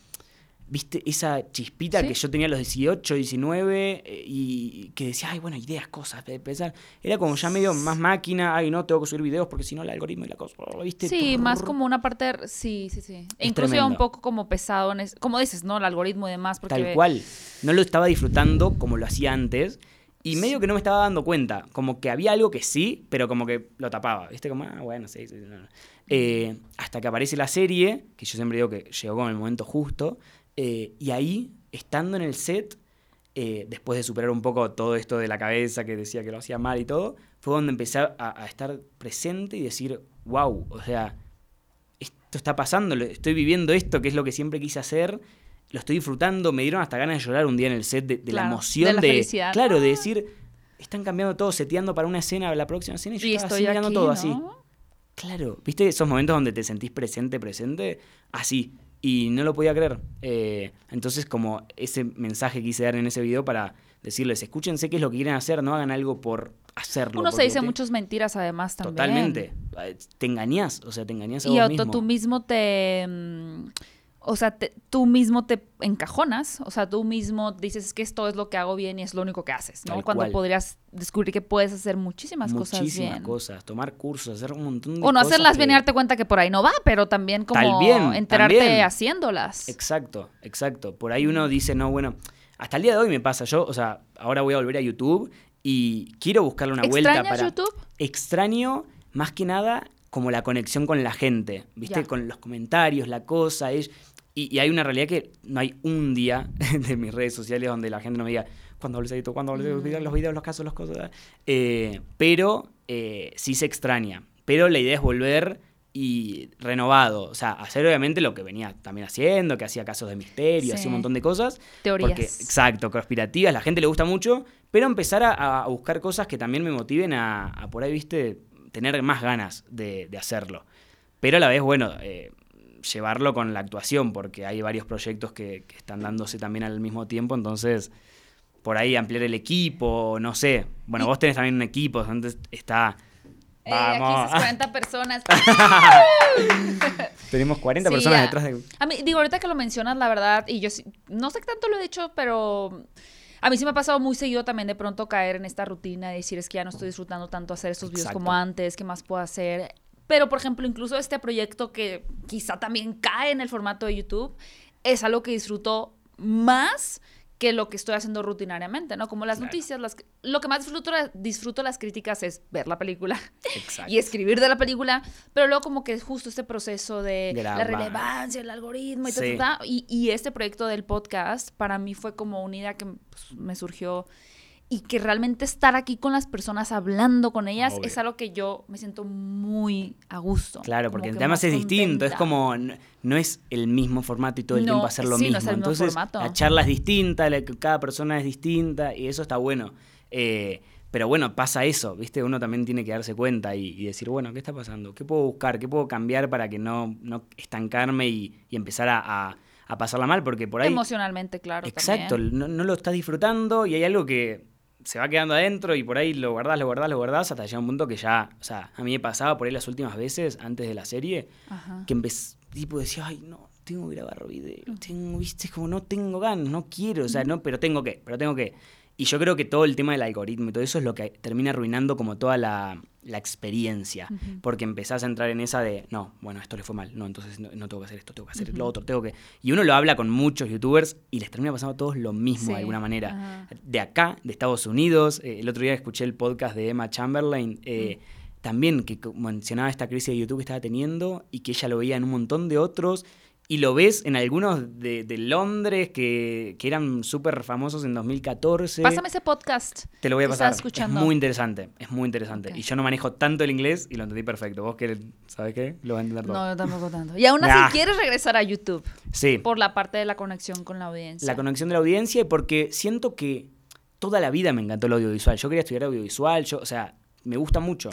viste, esa chispita Sí. que yo tenía a los 18, 19, eh, y que decía, ay, bueno, ideas, cosas, de pensar. Era como ya medio más máquina, ay, no, tengo que subir videos porque si no el algoritmo y la cosa, ¿viste? Sí, más como una parte, de- sí, sí, sí. E incluso un poco como pesado, en es- como dices, ¿no? El algoritmo y demás, porque... Tal cual. No lo estaba disfrutando como lo hacía antes. Y medio que no me estaba dando cuenta. Como que había algo que sí, pero como que lo tapaba. ¿Viste? Como, ah, bueno, sí, sí. no, no. Eh, hasta que aparece la serie, que yo siempre digo que llegó con el momento justo. Eh, y ahí, estando en el set, eh, después de superar un poco todo esto de la cabeza que decía que lo hacía mal y todo, fue donde empecé a, a estar presente y decir, wow, o sea, esto está pasando, estoy viviendo esto, que es lo que siempre quise hacer, lo estoy disfrutando, me dieron hasta ganas de llorar un día en el set de, de la emoción de la de. Ah. claro, de decir, están cambiando todo, seteando para una escena, la próxima escena y yo Y estaba estoy así mirando aquí, todo ¿no? así. Claro, ¿viste esos momentos donde te sentís presente, presente? Así. Y no lo podía creer. Eh, entonces, como ese mensaje quise dar en ese video para decirles, escúchense qué es lo que quieren hacer, no hagan algo por hacerlo. Uno se dice te- muchas mentiras además también. Totalmente. Te engañás, o sea, te engañás a Y vos mismo. tú mismo te... O sea, te- tú mismo te encajonas, o sea, tú mismo dices que esto es lo que hago bien y es lo único que haces, ¿no? Tal Cuando cual. podrías descubrir que puedes hacer muchísimas, cosas Muchísimas bien. cosas. Tomar cursos, hacer un montón de O no cosas hacerlas bien y darte cuenta que por ahí no va, pero también como También, enterarte también. haciéndolas. Exacto, exacto. Por ahí uno dice, no, bueno, hasta el día de hoy me pasa yo, o sea, ahora voy a volver a YouTube y quiero buscarle una vuelta ¿Extrañas para... YouTube? Extraño, más que nada, como la conexión con la gente, ¿viste? Con los comentarios, la cosa, es... Y, y hay una realidad que no hay un día [laughs] de mis redes sociales donde la gente no me diga, ¿cuándo volvés a YouTube? ¿Cuándo volvés a Mm. videos, los videos, los casos, las cosas? Eh, pero eh, sí se extraña. Pero la idea es volver y renovado. O sea, hacer obviamente lo que venía también haciendo, que hacía casos de misterio, Sí. hacía un montón de cosas. Teorías. Porque, exacto, conspirativas, la gente le gusta mucho, pero empezar a, a buscar cosas que también me motiven a, a por ahí, viste, tener más ganas de, de hacerlo. Pero a la vez, bueno, eh, llevarlo con la actuación, porque hay varios proyectos que, que están dándose también al mismo tiempo, entonces por ahí ampliar el equipo, no sé. Bueno, Y- vos tenés también un equipo, entonces está... Eh, aquí Vamos. 40 personas. [laughs] [laughs] Tenemos 40 Sí, personas ya. detrás de... A mí, digo, ahorita que lo mencionas, la verdad, y yo sí- no sé qué tanto lo he dicho, pero a mí sí me ha pasado muy seguido también de pronto caer en esta rutina de decir es que ya no estoy disfrutando tanto hacer estos videos como antes, ¿qué más puedo hacer? Pero, por ejemplo, incluso este proyecto que quizá también cae en el formato de YouTube, es algo que disfruto más que lo que estoy haciendo rutinariamente, ¿no? Como las Claro. noticias, las, lo que más disfruto, disfruto las críticas es ver la película [laughs] Exacto. y escribir de la película, pero luego como que es justo este proceso de la relevancia, el algoritmo y Sí. ta, y, y este proyecto del podcast para mí fue como una idea que pues, me surgió y que realmente estar aquí con las personas hablando con ellas Obvio. es algo que yo me siento muy a gusto. Claro, porque que además más es distinto, es como, no es el mismo formato y todo el No, tiempo hacer lo sí, no mismo. es el mismo Entonces, formato. la charla es distinta, la- cada persona es distinta y eso está bueno. Eh, pero bueno, pasa eso, ¿viste? Uno también tiene que darse cuenta y, y decir, bueno, ¿qué está pasando? ¿Qué puedo buscar? ¿Qué puedo cambiar para que no, no estancarme y, y empezar a, a- a pasarla mal? Porque por ahí... Emocionalmente, claro. Exacto, no, no lo estás disfrutando y hay algo que se va quedando adentro y por ahí lo guardás, lo guardás, lo guardás hasta llegar a un punto que ya, o sea, a mí me pasaba por ahí las últimas veces antes de la serie Ajá. que empecé, tipo decía, ay, no, tengo que grabar video, tengo, viste, como no tengo ganas, no quiero, o sea, no, pero tengo que, pero tengo que. Y yo creo que todo el tema del algoritmo y todo eso es lo que termina arruinando como toda la, la experiencia. Porque empezás a entrar en esa de, no, bueno, esto le fue mal, no, entonces no, no tengo que hacer esto, tengo que hacer lo Ujú. otro, tengo que... Y uno lo habla con muchos youtubers y les termina pasando a todos lo mismo Sí, de alguna manera. De acá, de Estados Unidos, eh, el otro día escuché el podcast de Emma Chamberlain, eh, también que mencionaba esta crisis de YouTube que estaba teniendo y que ella lo veía en un montón de otros. Y lo ves en algunos de, de Londres que, que eran súper famosos en 2014. Pásame ese podcast. Te lo voy a pasar. estaba escuchando. Es muy interesante, es muy interesante. Y yo no manejo tanto el inglés y lo entendí perfecto. Vos que, ¿sabes qué? Lo vas a entender todo. No, yo tampoco tanto. Y aún así Nah. quieres regresar a YouTube sí, por la parte de la conexión con la audiencia. la conexión de la audiencia y porque siento que toda la vida me encantó el audiovisual. Yo quería estudiar audiovisual, yo, o sea, me gusta mucho.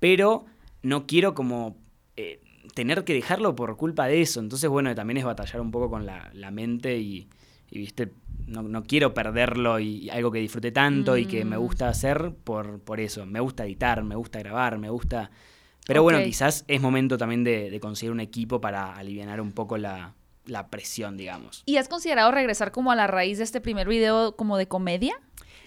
Pero no quiero como eh, tener que dejarlo por culpa de eso. Entonces, bueno, también es batallar un poco con la, la mente y, y, viste, no, no quiero perderlo y, y algo que disfruté tanto y que me Mm. gusta hacer por, por eso. Me gusta editar, me gusta grabar, me gusta... Pero bueno, quizás es momento también de, de conseguir un equipo para aliviar un poco la, la presión, digamos. ¿Y has considerado regresar como a la raíz de este primer video como de comedia?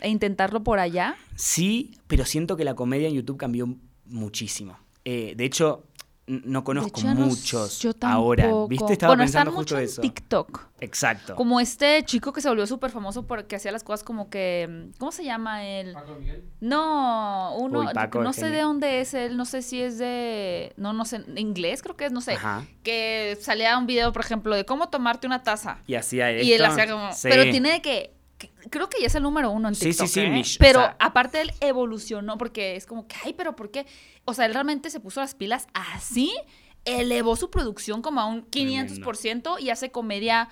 E intentarlo por allá. Sí, pero siento que la comedia en YouTube cambió muchísimo. Eh, de hecho, no conozco hecho, no- muchos yo ahora. ¿Viste? Estaba bueno, pensando están justo mucho en eso. TikTok. Exacto. Como este chico que se volvió súper famoso porque hacía las cosas como que. ¿Cómo se llama él? No, uno. Uy, Paco, no sé de dónde es él, no sé si es de. No, no sé. Inglés, creo que es, no sé. Ajá. Que salía un video, por ejemplo, de cómo tomarte una taza. Y hacía esto. Y él hacía como. Sí. Pero tiene que. Creo que ya es el número uno en Sí, sí, TikTok. sí, ¿eh? Mish, o Pero sea- aparte él evolucionó porque es como que, ay, pero ¿por qué? O sea, él realmente se puso las pilas así, elevó su producción como a un 500% y hace comedia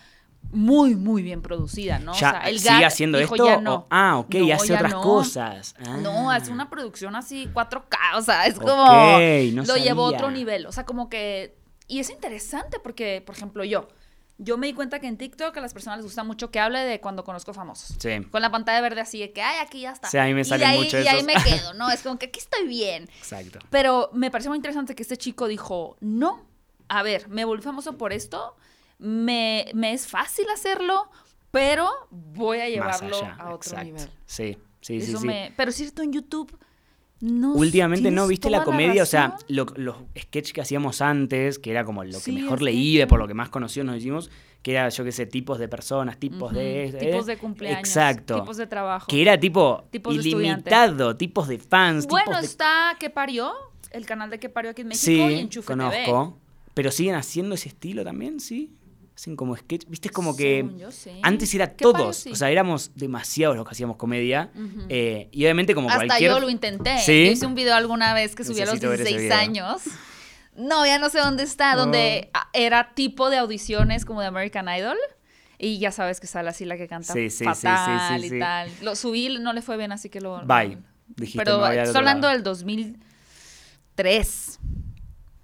muy, muy bien producida, ¿no? Ya, o sea, el ¿Sigue haciendo dijo, esto? ya o- no. ah, ok, No, hace otras no. cosas. No, Ah. hace una producción así 4K, o sea, es como no lo llevó a otro nivel, o sea, como que y es interesante porque, por ejemplo, yo yo me di cuenta que en TikTok a las personas les gusta mucho que hable de cuando conozco famosos. Sí. Con la pantalla verde así de que, ay, aquí ya está. Sí, a mí me ahí, mucho Y ahí me [laughs] quedo, ¿no? Es como que aquí estoy bien. Exacto. Pero me pareció muy interesante que este chico dijo, no, a ver, me volví famoso por esto, me, me es fácil hacerlo, pero voy a llevarlo allá. a otro Exacto. nivel. Sí, sí, sí. Eso sí. me... Pero es cierto, en YouTube no Últimamente no viste la comedia, o sea, lo- los sketches que hacíamos antes, que era como lo que mejor es leí, cierto. por lo que más conocidos nos hicimos, que era, yo qué sé, tipos de personas, tipos de... Tipos eh, de cumpleaños, Exacto. tipos de trabajo. Que era tipo Tipos de ilimitado, tipos de fans, Bueno, tipos de... está ¿Qué parió? El canal de ¿Qué parió aquí en México Sí, y Enchufe TV. conozco. Pero siguen haciendo ese estilo también, sí. Hacen como sketch, viste, es como que... Según yo, sí. Antes era todos, Sí. o sea, éramos demasiados los que hacíamos comedia. Eh, y obviamente como Hasta cualquier... yo lo intenté. ¿Sí? Yo hice un video alguna vez que subí a los Necesito ver ese 16 video. años. No, ya no sé dónde está, donde ah, era tipo de audiciones como de American Idol. Y ya sabes que sale así la que canta Sí, sí, sí, fatal y tal. Lo subí, no le fue bien, así que lo... Bye. Dijiste, Pero al estoy hablando lado. del 2003.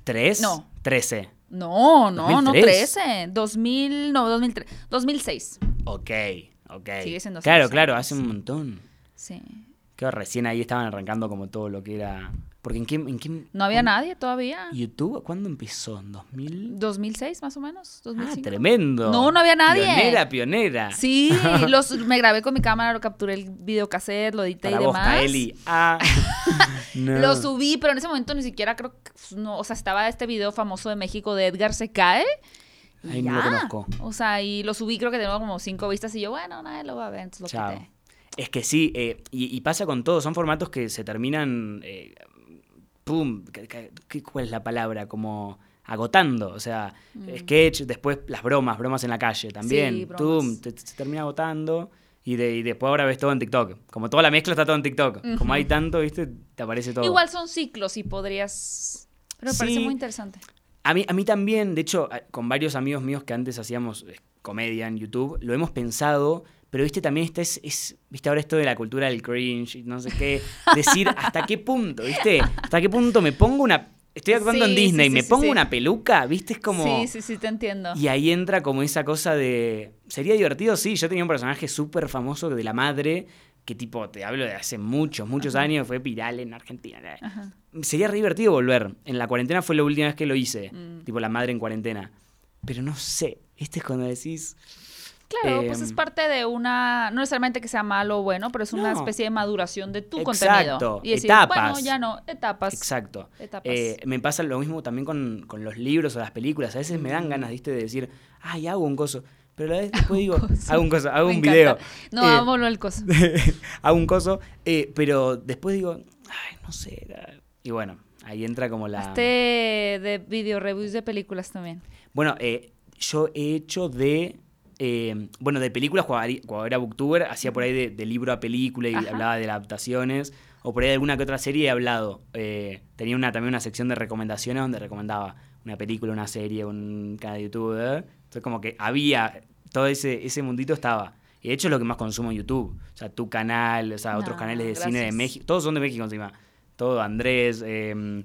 ¿Tres? No. Trece. No, no, no 2003. 13. 2000, no, 2003. 2006. Ok, ok. Sigue siendo Claro, claro, hace un montón. Sí. Que recién ahí estaban arrancando como todo lo que era... Porque en qué... En qué No había nadie todavía. ¿YouTube? ¿Cuándo empezó? ¿En 2000? 2006 más o menos, Ah, 2005. tremendo. No, no había nadie. Pionera, pionera. Sí, [laughs] los, me grabé con mi cámara, lo capturé el videocassette, lo edité Para y vos, demás. Kaeli. Ah. [laughs] no. Lo subí, pero en ese momento ni siquiera creo que, pues, no, o sea, estaba este video famoso de México de Edgar se cae. Ay, no lo conozco. O sea, y lo subí, creo que tengo como cinco vistas y yo, bueno, nadie lo va a ver, entonces lo Chao. quité. Es que sí, eh, y, y pasa con todo, son formatos que se terminan, eh, pum, ¿qué- qué- qué- ¿cuál es la palabra? Como agotando, o sea, sketch, después las bromas, bromas en la calle también, Mm. Sí, tum, te- se termina agotando y, de, y después ahora ves todo en TikTok, como toda la mezcla está todo en TikTok, como hay tanto, viste, te aparece todo. Igual son ciclos y podrías... Pero me parece muy interesante. A mí, a mí también, de hecho, con varios amigos míos que antes hacíamos eh, comedia en YouTube, lo hemos pensado, pero viste, también esta es, es, viste, ahora esto de la cultura del cringe y no sé qué, decir hasta qué punto, viste, hasta qué punto me pongo una, estoy actuando Sí, en Disney, sí, me pongo una peluca, viste, es como... Sí, sí, sí, te entiendo. Y ahí entra como esa cosa de... ¿Sería divertido? Sí, yo tenía un personaje súper famoso de la madre, que tipo, te hablo de hace muchos, muchos años, fue viral en Argentina. Ajá. Sería re divertido volver. En la cuarentena fue la última vez que lo hice. Mm. Tipo, la madre en cuarentena. Pero no sé. Este es cuando decís. Claro, pues Em, es parte de una, no necesariamente que sea malo o bueno, pero es una No. especie de maduración de tu Exacto, contenido. Y decir, etapas. bueno, ya no, etapas. Exacto. Etapas. Eh, me pasa lo mismo también con, con los libros o las películas. A veces me Mm. dan ganas, ¿viste? De decir, ay, hago un coso. Pero a la vez [laughs] después digo, hago un coso, hago Me un encanta. video. No, Eh, lo del coso. [laughs] hago un coso. eh, pero después digo, ay, no sé. Y bueno, ahí entra como la. Hazte de video reviews de películas también. Bueno, eh, yo he hecho de. Eh, bueno, de películas, cuando, era booktuber, hacía por ahí de, de libro a película y Ajá. hablaba de adaptaciones. O por ahí de alguna que otra serie he hablado. Eh, tenía una, también una sección de recomendaciones donde recomendaba una película, una serie, un canal de YouTube. ¿eh? Entonces, como que había. Todo ese, ese mundito estaba. Y de hecho es lo que más consumo en YouTube. O sea, tu canal, o sea, otros No, canales de cine de. México. Todos son de México encima. Todo Andrés, eh,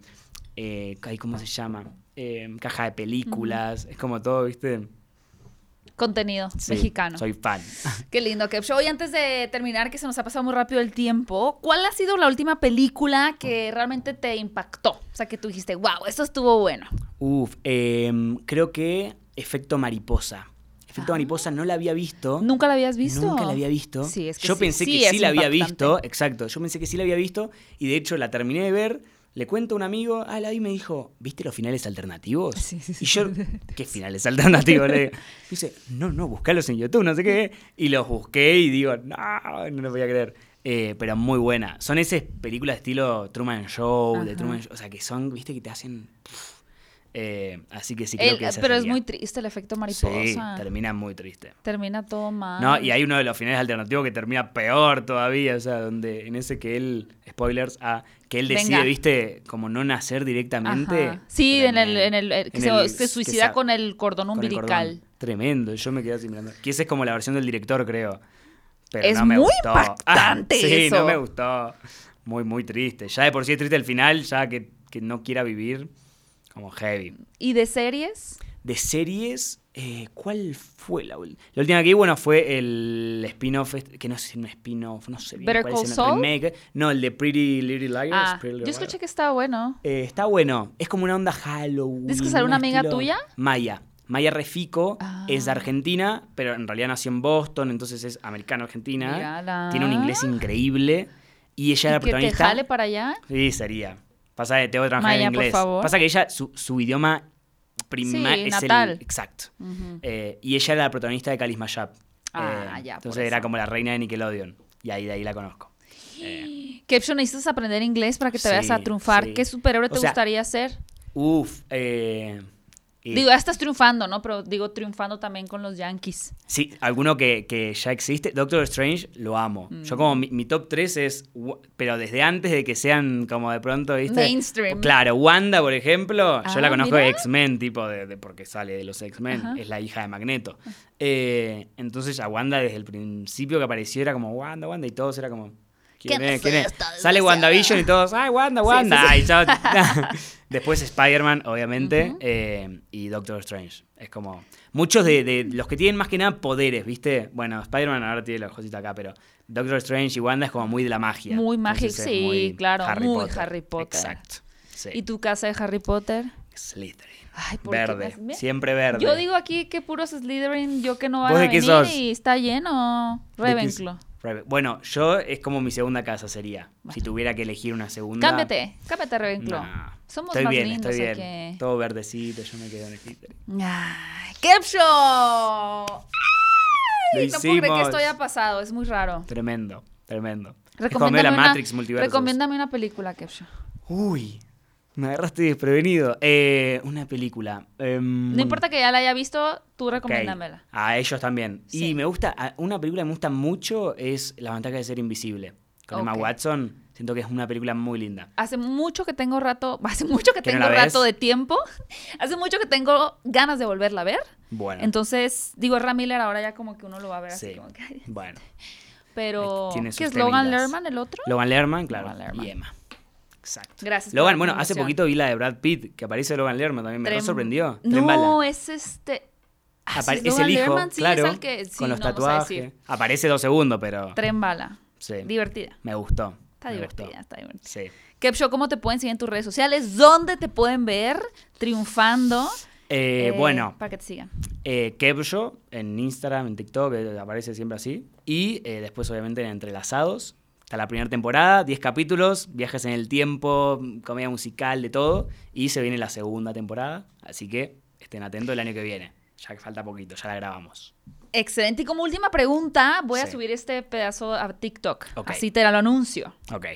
eh, ¿cómo se llama? Eh, caja de películas. Es como todo, ¿viste? Contenido Sí, mexicano. Soy fan. Qué lindo, Kev Show. Y antes de terminar, que se nos ha pasado muy rápido el tiempo, ¿cuál ha sido la última película que realmente te impactó? O sea, que tú dijiste, wow, esto estuvo bueno. Uf, em, creo que Efecto Mariposa. Efecto Ah. Mariposa no la había visto. ¿Nunca la habías visto? Nunca la había visto. Sí, es que yo sí- pensé sí que sí la había visto. Exacto. Yo pensé que sí la había visto. Y de hecho la terminé de ver. Le cuento a un amigo, ah, la vi y me dijo, ¿viste los finales alternativos? [laughs] Sí, sí, sí. Y yo, ¿qué finales alternativos? Le digo. Y dice, no, no, buscalos en YouTube, no sé qué. Y los busqué y digo, no, no lo voy a creer. Eh, pero muy buena. Son esas películas estilo Truman Show, de. Truman Show. O sea, que son, viste, que te hacen. Eh, así que sí creo El- que esa pero es muy triste el efecto mariposa. Sí, termina muy triste. Termina todo mal. No, y hay uno de los finales alternativos que termina peor todavía, o sea, donde en ese que él, spoilers, ah, que él decide, Venga. viste, como no nacer directamente. Ajá. Sí, en el, en el, que se, se suicida con el cordón con el umbilical. cordón. Tremendo, yo me quedé así mirando. Que esa es como la versión del director, creo. Pero Es no me muy gustó. impactante sí, eso. no me gustó. Muy, muy triste. Ya de por sí es triste el final, ya que, que no quiera vivir, como heavy. ¿Y de series? De series, eh, ¿cuál fue la última? La última que vi, bueno, fue el spin-off, este- que no sé si es un spin-off, no sé bien Better cuál Call es el Saul? remake. No, el de Pretty Little Liars. Ah, Pretty yo escuché Liars. que estaba bueno. Eh, está bueno, es como una onda Halloween. ¿Dices que sale un una amiga tuya? Maya. Maya Refico Ah. es de Argentina, pero en realidad nació en Boston, entonces es americano-argentina. Mírala. Tiene un inglés increíble. Y ella ¿Y era que te protagonista. jale para allá? Sí, sería. Pasa que tengo que trabajar Maya, en por inglés. favor. Pasa que ella, su, su idioma prima Sí, es natal. el. Exacto. Eh, y ella era la protagonista de Calis Mayap. Ah, Eh, ya, por Entonces era como la reina de Nickelodeon. Y ahí de ahí la conozco. [gasps] Caption, necesitas aprender inglés para que te vayas a Sí, triunfar. sí. ¿Qué superhéroe O te sea, gustaría ser? Uf, eh, y- Digo, ya estás triunfando, ¿no? Pero digo, triunfando también con los Yankees. Sí, alguno que, que ya existe. Doctor Strange lo amo. Mm. Yo como mi, mi top 3 es, pero desde antes de que sean como de pronto, ¿viste? Mainstream. Claro, Wanda, por ejemplo, yo Ah, la conozco de. X-Men, tipo, de, de- porque sale de los X-Men, es la hija de Magneto. Eh, entonces a Wanda desde el principio que apareció era como Wanda, Wanda, y todos era como... ¿Quién ¿Quién es? ¿Quién es? Sale? WandaVision y todos, ¡ay, Wanda, Wanda! sí, Ay, chao. [laughs] [laughs] Después Spider-Man, obviamente, eh, y Doctor Strange. Es como. Muchos de, de los que tienen más que nada poderes, ¿viste? Bueno, Spider-Man ahora tiene la cosita acá, pero Doctor Strange y Wanda es como muy de la magia. Muy mágico, sí, muy claro, muy Harry Potter. Exacto. ¿Y tu casa de Harry Potter? Slytherin. Ay, ¿por qué Verde. me- Siempre verde. Yo digo aquí que puros Slytherin, yo que no ¿Vos a venir sos? y está lleno. ¿De qué Ravenclaw. Bueno, yo es como mi segunda casa sería. Si tuviera que elegir una segunda. Cámbiate, cámbiate a Ravenclaw. Somos estoy más bien, lindos estoy bien. aquí. Todo verdecito, yo me quedo en Slytherin. Ay, ¡Capshaw! Lo Ay, No puedo creer que esto haya pasado, es muy raro. Tremendo, tremendo. Recomiéndame la una, Matrix recomiéndame una película, Capshaw. Uy, me agarraste desprevenido. Eh, una película. em, No importa que ya la haya visto, tú recomiéndamela. A ellos también. Sí. Y me gusta, una película que me gusta mucho es La ventaja de ser invisible. Con Emma. Watson. Siento que es una película muy linda. Hace mucho que tengo rato, [laughs] hace mucho que ¿Que no tengo rato de tiempo, [laughs] hace mucho que tengo ganas de volverla a ver. Bueno. Entonces, digo, Ram Miller ahora ya como que uno lo va a ver así sí. como que... Bueno. Pero, ¿qué es Logan. Lerman el otro? Logan Lerman, claro. Logan Lerman. Y Emma. Exacto. Gracias. Logan, bueno, hace poquito vi la de Brad Pitt, que aparece Logan Lerman también. Me Trem- sorprendió. No, es este... Ah, es el hijo, Lerman, sí, claro, es el que... Sí, con los no tatuajes. Aparece dos segundos, pero Tren bala. sí, Divertida. me gustó. Está me divertida, gustó. está divertida. Sí. Kepshow, ¿cómo te pueden seguir en tus redes sociales? ¿Dónde te pueden ver triunfando? Eh, Eh, bueno, Para que te sigan. eh, en Instagram, en TikTok, eh, aparece siempre así. Y después, obviamente, en Entrelazados. Está la primera temporada, 10 capítulos, viajes en el tiempo, comedia musical, de todo. Y se viene la segunda temporada. Así que estén atentos el año que viene. Ya que falta poquito, ya la grabamos. Excelente. Y como última pregunta, voy a subir este pedazo a TikTok. Ok. Así te lo anuncio. Ok.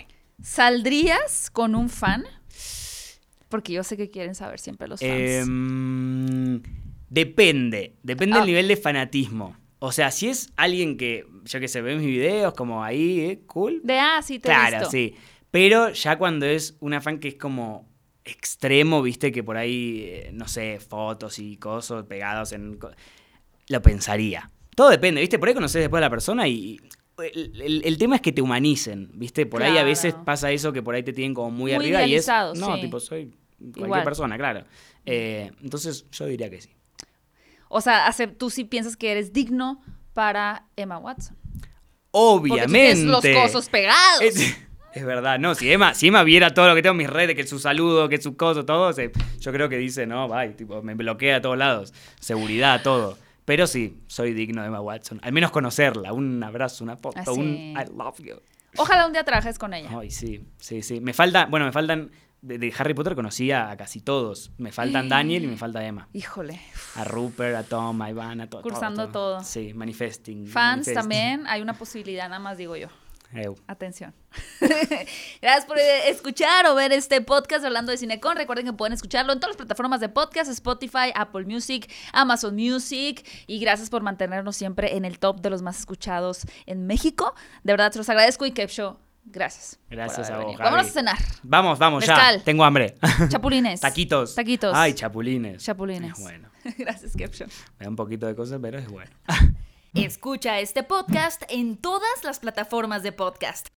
¿Saldrías con un fan? Porque yo sé que quieren saber siempre los fans. Em, depende, depende Ah. del nivel de fanatismo. O sea, si es alguien que, yo que sé, ve mis videos como ahí, eh, cool. de ah, sí, te he Claro, visto. sí. Pero ya cuando es una fan que es como extremo, viste, que por ahí, eh, no sé, fotos y cosas pegados en... Lo pensaría. Todo depende, viste, por ahí conoces después a la persona y... El, el- el tema es que te humanicen, ¿viste? Por ahí a veces pasa eso que por ahí te tienen como muy, Muy arriba y es... No, sí. tipo, soy cualquier Igual. persona, claro. Eh, entonces yo diría que sí. O sea, tú sí piensas que eres digno para Emma Watson. Porque tú Obviamente. tienes los cosos pegados. Es- Es verdad, no, si Emma, si Emma viera todo lo que tengo en mis redes, que su saludo, que su cosa, todo, se- yo creo que dice, no, bye, tipo, me bloquea a todos lados. Seguridad, todo. Pero sí, soy digno de Emma Watson. Al menos conocerla, un abrazo, una foto, Así. un I love you. Ojalá un día trabajes con ella. Ay, sí, sí, sí. Me falta, bueno, me faltan, de, Harry Potter conocía a casi todos. Me faltan Daniel y me falta Emma. Híjole. A Rupert, a Tom, a Ivana, a todo. Cursando todo. Sí, manifesting. Fans manifesting. también, hay una posibilidad, nada más digo yo. Atención. [laughs] Gracias por eh, escuchar o ver este podcast hablando de Cinecon. Recuerden que pueden escucharlo en todas las plataformas de podcast, Spotify, Apple Music, Amazon Music. Y gracias por mantenernos siempre en el top de los más escuchados en México. De verdad, se los agradezco y Kev Show. Gracias. Gracias a vos. Gaby. Vámonos a cenar. Vamos, vamos, Mezcal. ya. Tengo hambre. [laughs] Chapulines. Taquitos. Taquitos. Ay, chapulines. Chapulines. Es bueno. [laughs] Gracias, Show. Me da un poquito de cosas, pero es bueno. [laughs] Escucha este podcast en todas las plataformas de podcast.